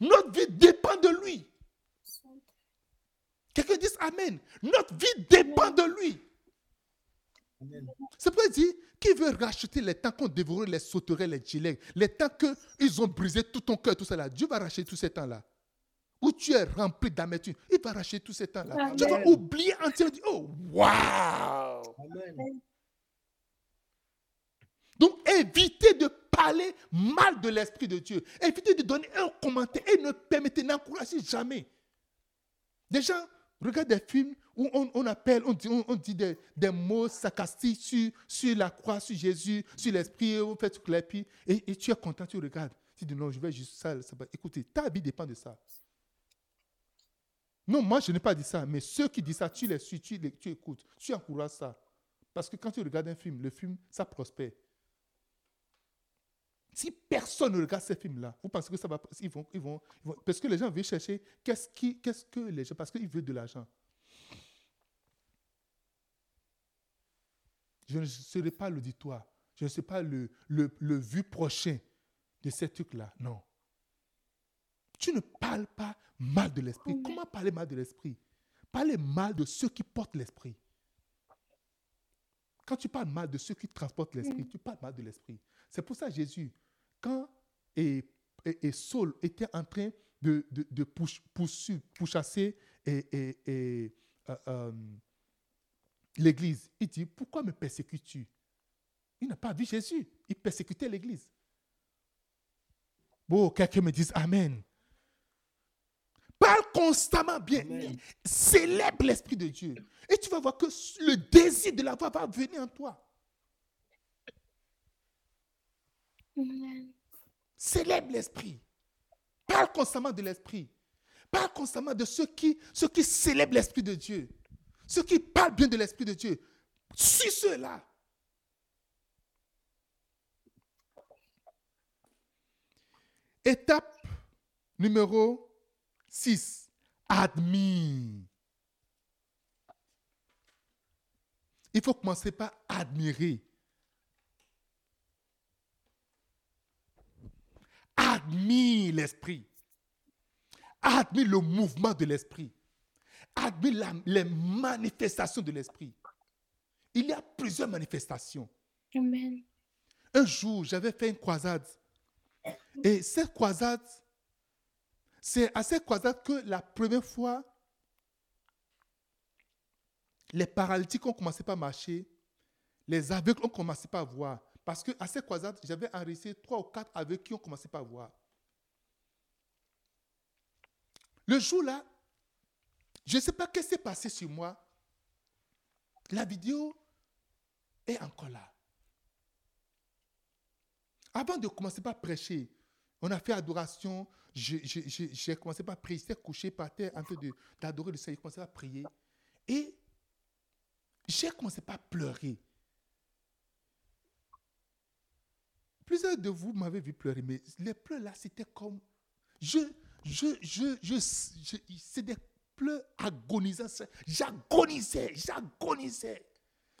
Notre vie dépend de lui. Quelqu'un dit Amen. Notre vie dépend de lui. C'est pourquoi il dit qui veut racheter les temps qu'on dévorait les sauterelles, les gilets, les temps qu'ils ont brisé tout ton cœur, tout ça là. Dieu va racheter tous ces temps-là. Où tu es rempli d'amertume, il va racheter tous ces temps-là. Tu vas oublier entièrement. Oh, waouh! Donc, évitez de parler mal de l'Esprit de Dieu. Évitez de donner un commentaire et ne permettez, n'encouragez jamais. Des gens regardent des films où on, appelle, on dit, on, dit des, mots sarcastiques sur, sur la croix, sur Jésus, sur l'Esprit, on fait tout pieds, et, et tu es content, tu regardes. Tu dis non, je vais juste ça. ça. Écoutez, ta vie dépend de ça. Non, moi, je n'ai pas dit ça, mais ceux qui disent ça, tu les suis, tu, les- tu écoutes, tu encourages ça. Parce que quand tu regardes un film, le film, ça prospère. Si personne ne regarde ces films-là, vous pensez que ça va. Ils vont, ils vont, ils vont- parce que les gens veulent chercher qu'est-ce, qui, qu'est-ce que les gens. Parce qu'ils veulent de l'argent. Je ne serai pas l'auditoire. Je ne serai pas le, le, le vu prochain de ces trucs-là. Non. Tu ne parles pas mal de l'esprit. Comment parler mal de l'esprit? Parler mal de ceux qui portent l'esprit. Quand tu parles mal de ceux qui transportent l'esprit, tu parles mal de l'esprit. C'est pour ça Jésus, quand et, et- et Saul était en train de, de, de pourchasser et, et- et, euh, euh, l'Église, il dit, pourquoi me persécutes-tu? Il n'a pas vu Jésus, il persécutait l'Église. Bon, quelqu'un me dise Amen. Parle constamment bien. Amen. Célèbre l'Esprit de Dieu. Et tu vas voir que le désir de la voix va venir en toi. Amen. Célèbre l'Esprit. Parle constamment de l'Esprit. Parle constamment de ceux qui, ceux qui célèbrent l'Esprit de Dieu. Ceux qui parlent bien de l'Esprit de Dieu. Suis ceux-là. Étape numéro 6. Admire. Il faut commencer par admirer. Admire l'esprit. Admire le mouvement de l'esprit. Admire la- les manifestations de l'esprit. Il y a plusieurs manifestations. Amen. Un jour, j'avais fait une croisade. Et cette croisade, c'est à cette croisade que la première fois, les paralytiques ont commencé à marcher, les aveugles ont commencé à voir. Parce que à cette croisade, j'avais enregistré trois ou quatre aveugles qui ont commencé à voir. Le jour-là, je ne sais pas ce qui s'est passé sur moi. La vidéo est encore là. Avant de commencer par prêcher, on a fait adoration. J'ai commencé par prier. J'étais couché par terre en train d'adorer le Seigneur. J'ai commencé à prier. Et j'ai commencé par pleurer. Plusieurs de vous m'avez vu pleurer, mais les pleurs là, c'était comme. Je, je, je, je, c'est des pleurs agonisants. J'agonisais, j'agonisais.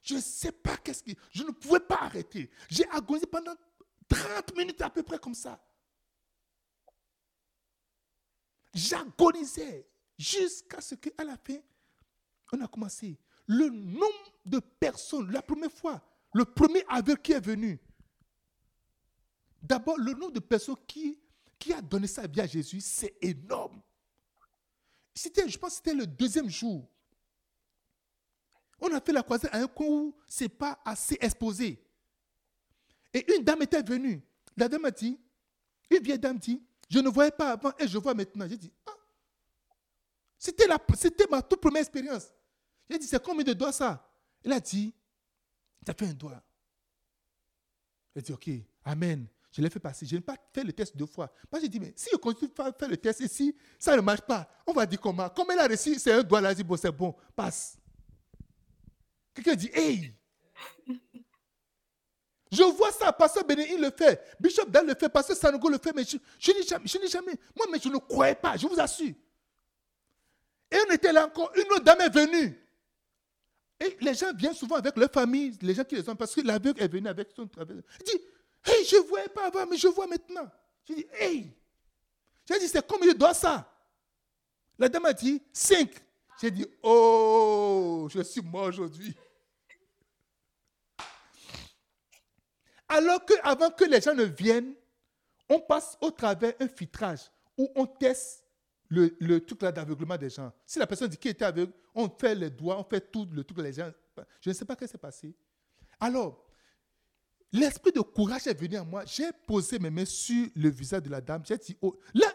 Je ne sais pas qu'est-ce qui. Je ne pouvais pas arrêter. J'ai agonisé pendant 30 minutes à peu près comme ça. J'agonisais jusqu'à ce qu'à la fin, on a commencé. Le nombre de personnes, la première fois, le premier aveugle qui est venu, d'abord, le nombre de personnes qui, qui a donné sa vie à Jésus, c'est énorme. C'était, je pense que c'était le deuxième jour. On a fait la croisade à un coin où ce n'est pas assez exposé. Et une dame était venue. La dame a dit, une vieille dame dit, je ne voyais pas avant et je vois maintenant. J'ai dit, ah, c'était, la, c'était ma toute première expérience. J'ai dit, c'est combien de doigts ça? Elle a dit, ça fait un doigt. Elle a dit, ok, Amen. Je l'ai fait passer. Je n'ai pas fait le test deux fois. Moi, j'ai dit, mais si je continue à faire le test si ça ne marche pas, on va dire comment? Comme elle a reçu, c'est un doigt là, dit, bon, c'est bon, passe. Quelqu'un dit, hey Je vois ça, Pasteur Béni, il le fait. Bishop Dan le fait, Pasteur Sanogo le fait, mais je, je n'ai jamais, je jamais. Moi, mais je ne croyais pas, je vous assure. Et on était là encore, une autre dame est venue. Et les gens viennent souvent avec leur famille, les gens qui les ont, parce que l'aveugle est venu avec son travail. Il dit, hey, je ne voyais pas avant, mais je vois maintenant. Je dis, hey. J'ai dit, c'est combien je dois ça? La dame a dit, 5. J'ai dit, oh, je suis mort aujourd'hui. Alors qu'avant que les gens ne viennent, on passe au travers un filtrage où on teste le, le truc là d'aveuglement des gens. Si la personne dit qu'il était aveugle, on fait les doigts, on fait tout le truc, les gens. Je ne sais pas ce qui s'est passé. Alors, l'esprit de courage est venu à moi. J'ai posé mes mains sur le visage de la dame. J'ai dit, oh, là,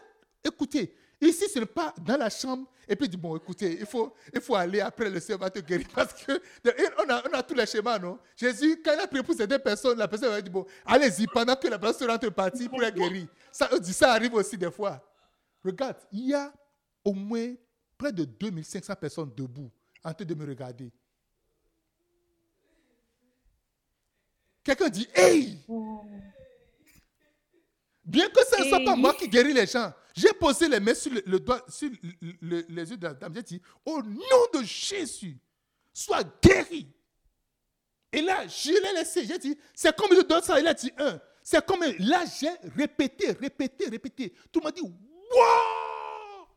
écoutez, ici, ce n'est pas dans la chambre. Et puis, dit, bon, écoutez, il faut, il faut aller après le Seigneur va te guérir. Parce que on a, on a tous les schémas, non? Jésus, quand il a prié pour ces deux personnes, la personne a dit, bon, allez-y, pendant que la personne rentre partie pour être guérie. Ça, ça arrive aussi des fois. Regarde, il y a au moins près de 2500 personnes debout en train de me regarder. Quelqu'un dit Hey Bien que ce ne soit pas moi qui guéris les gens, j'ai posé les mains sur le, doigt, sur les yeux de la dame. J'ai dit Au nom de Jésus, sois guéri. Et là, je l'ai laissé. J'ai dit C'est comme je donne ça. Il a dit un. C'est comme là, j'ai répété, répété, répété. Tout le monde dit Wow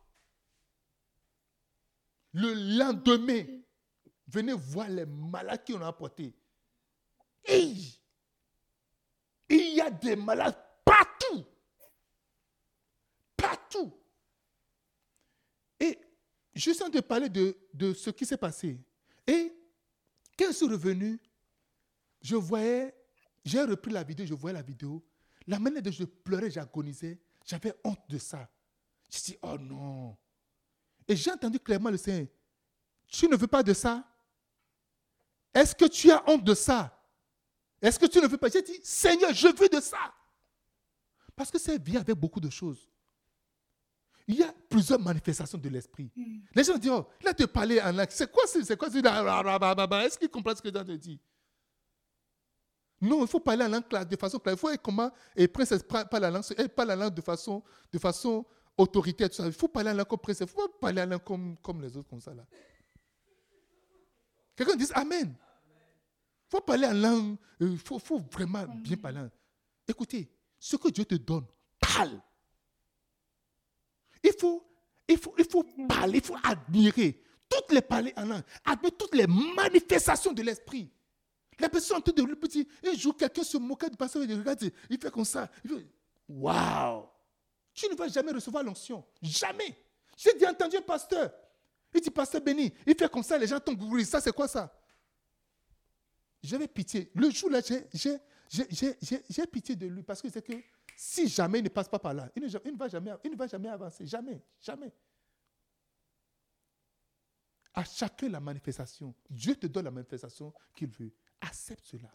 Le lendemain, venez voir les malades qui ont apporté. Hey! A des malades partout. Partout. Et je suis en train de parler de, de ce qui s'est passé. Et quand je suis revenu, je voyais, j'ai repris la vidéo, je voyais la vidéo. La manière dont je pleurais, j'agonisais, j'avais honte de ça. Je dis, oh non. Et j'ai entendu clairement le Seigneur, tu ne veux pas de ça? Est-ce que tu as honte de ça? Est-ce que tu ne veux pas? J'ai dit, Seigneur, je veux de ça. Parce que c'est vient avec beaucoup de choses. Il y a plusieurs manifestations de l'esprit. Les gens disent, oh, là, te parler en langue. C'est quoi C'est quoi Est-ce qu'ils comprennent ce que Dieu te dit? Non, il faut parler en langue de façon claire. Il faut comment? Et princesse parle la langue, elle parle la langue de façon, de façon autoritaire. Il faut parler en langue comme princesse. Il ne faut pas parler en langue comme, comme les autres comme ça là. Quelqu'un dit Amen. Il faut parler en langue. Il faut, faut vraiment bien parler. Écoutez, ce que Dieu te donne, parle. Il faut, il faut, il faut parler, il faut admirer. Toutes les parler en langue. Admirer toutes les manifestations de l'esprit. La personne en train de lui petit, un jour, quelqu'un se moquait du pasteur, il regarde, il fait comme ça. Waouh! Tu ne vas jamais recevoir l'onction. Jamais. J'ai entendu un pasteur. Il dit, pasteur béni, il fait comme ça, les gens tombent. Ça, c'est quoi ça? J'avais pitié. Le jour là, j'ai pitié de lui parce que c'est que si jamais il ne passe pas par là, il ne, va, jamais, il ne va jamais avancer. Jamais. Jamais. À chacun la manifestation. Dieu te donne la manifestation qu'il veut. Accepte cela.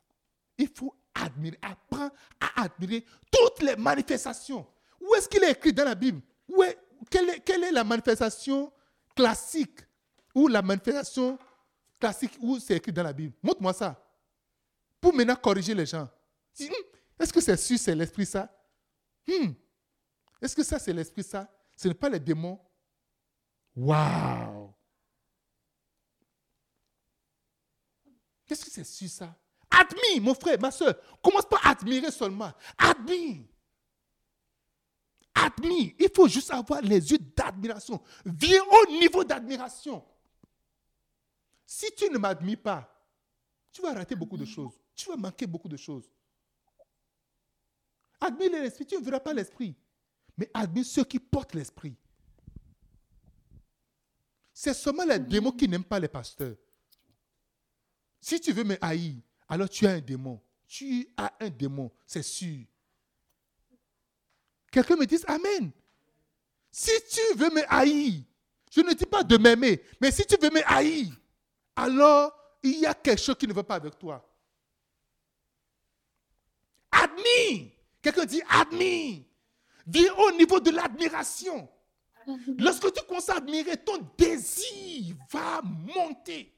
Il faut admirer, apprendre à admirer toutes les manifestations. Où est-ce qu'il est écrit dans la Bible? Où quelle, est, quelle, est, la manifestation classique? Ou la manifestation classique où c'est écrit dans la Bible? Montre-moi ça. Pour maintenant corriger les gens. Hmm, est-ce que c'est sûr, c'est l'esprit ça? Hmm. Est-ce que ça, c'est l'esprit ça? Ce n'est pas les démons Waouh Qu'est-ce que c'est sûr ça? Admire, mon frère, ma soeur. Commence pas à admirer seulement. Admire. Admire. Il faut juste avoir les yeux d'admiration. Viens au niveau d'admiration. Si tu ne m'admires pas, tu vas rater beaucoup de choses. Tu vas manquer beaucoup de choses. Admire l'esprit, tu ne verras pas l'esprit. Mais admire ceux qui portent l'esprit. C'est seulement les démons qui n'aiment pas les pasteurs. Si tu veux me haïr, alors tu as un démon. Tu as un démon, c'est sûr. Quelqu'un me dit Amen. Si tu veux me haïr, je ne dis pas de m'aimer, mais si tu veux me haïr, alors il y a quelque chose qui ne va pas avec toi. Admire. Quelqu'un dit admire. Viens au niveau de l'admiration. Lorsque tu commences à admirer, ton désir va monter.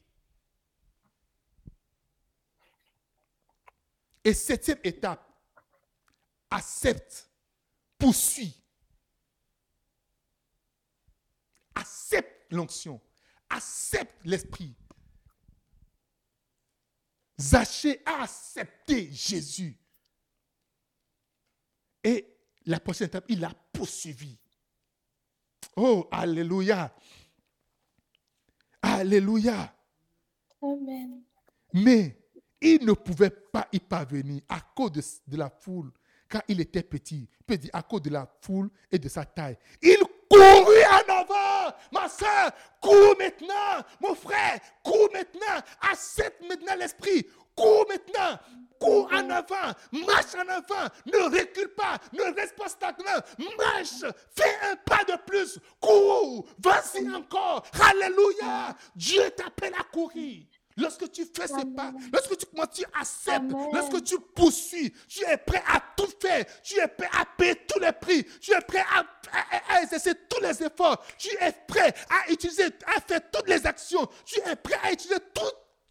Et septième étape, accepte, poursuit. Accepte l'onction. Accepte l'esprit. Zachée a accepté Jésus. Et la prochaine étape, il a poursuivi. Oh, Alléluia. Alléluia. Amen. Mais il ne pouvait pas y parvenir à cause de, de la foule, car il était petit. Il peut dire à cause de la foule et de sa taille. Il courut en avant. Ma soeur, cours maintenant. Mon frère, cours maintenant. Accepte maintenant l'esprit. Cours maintenant. Cours en avant. Marche en avant. Ne recule pas. Ne reste pas stagnant. Marche. Fais un pas de plus. Cours. Vas-y encore. Alléluia. Dieu t'appelle à courir. Lorsque tu fais ces pas, lorsque tu, commences, tu acceptes, Amen. lorsque tu poursuis, tu es prêt à tout faire, tu es prêt à payer tous les prix, tu es prêt à, à- à exercer tous les efforts, tu es prêt à utiliser, à faire toutes les actions, tu es prêt à utiliser tout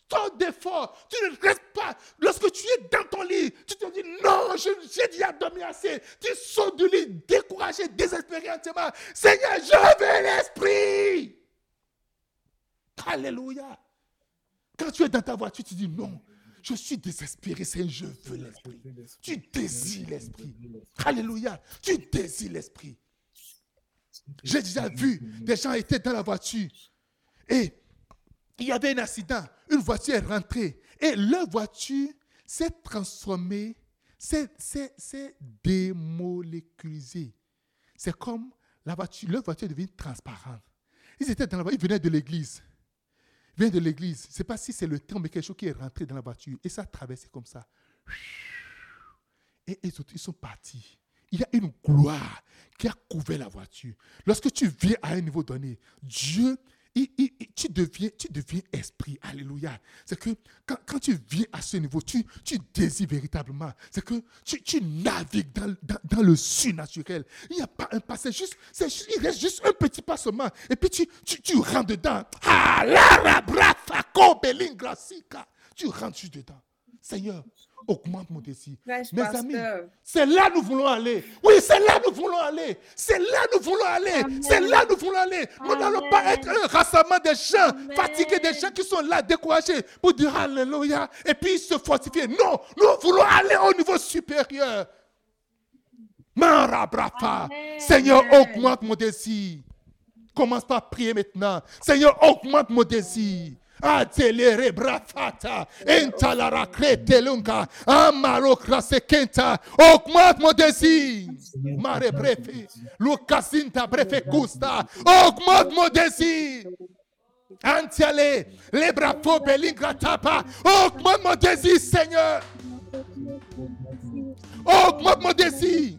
ton effort. Tu ne restes pas. Lorsque tu es dans ton lit, tu te dis non, j'ai déjà dormi assez. Tu sors du lit découragé, désespéré entièrement. Seigneur, je veux l'esprit. Alléluia. Quand tu es dans ta voiture, tu dis non, je suis désespéré, Seigneur, je veux l'esprit. Tu désires l'esprit. Alléluia. Tu désires l'esprit. J'ai déjà vu des gens étaient dans la voiture et il y avait un accident. Une voiture est rentrée et leur voiture s'est transformée, s'est, démoléculisée. C'est comme la voiture, leur voiture devient transparente. Ils étaient dans la voiture, ils venaient de l'église. Ils venaient de l'église. Je ne sais pas si c'est le temps, mais quelque chose qui est rentré dans la voiture. Et ça a traversé comme ça. Et autres, ils sont partis. Il y a une gloire qui a couvert la voiture. Lorsque tu viens à un niveau donné, Dieu, il- il- tu, deviens, esprit. Alléluia. C'est que quand, tu viens à ce niveau, tu, tu désires véritablement. C'est que tu, tu navigues dans, dans- le surnaturel. Il n'y a pas un passé, juste, juste- il reste juste un petit pas seulement. Et puis tu, tu, tu rentres dedans. Ah. Tu rentres juste dedans. Seigneur, augmente mon désir. Mes pasteur. amis, c'est là nous voulons aller. Oui, c'est là nous voulons aller. C'est là nous voulons aller. C'est là nous voulons aller. Nous n'allons pas être un rassemblement de gens Amen. fatigués, des gens qui sont là découragés pour dire Alléluia et puis se fortifier. Non, nous voulons aller au niveau supérieur. Marabrafa. Seigneur, augmente mon désir. Commence par prier maintenant. Seigneur, augmente mon désir. Atelere brafata, entalara kretelunga, amaro krasekenta, augmente mon désir. Mare brefe, lucasinta brefe custa, augmente mon désir. Antiale, les bravo belingra tapa, augmente mon désir, Seigneur. Augmente mon désir.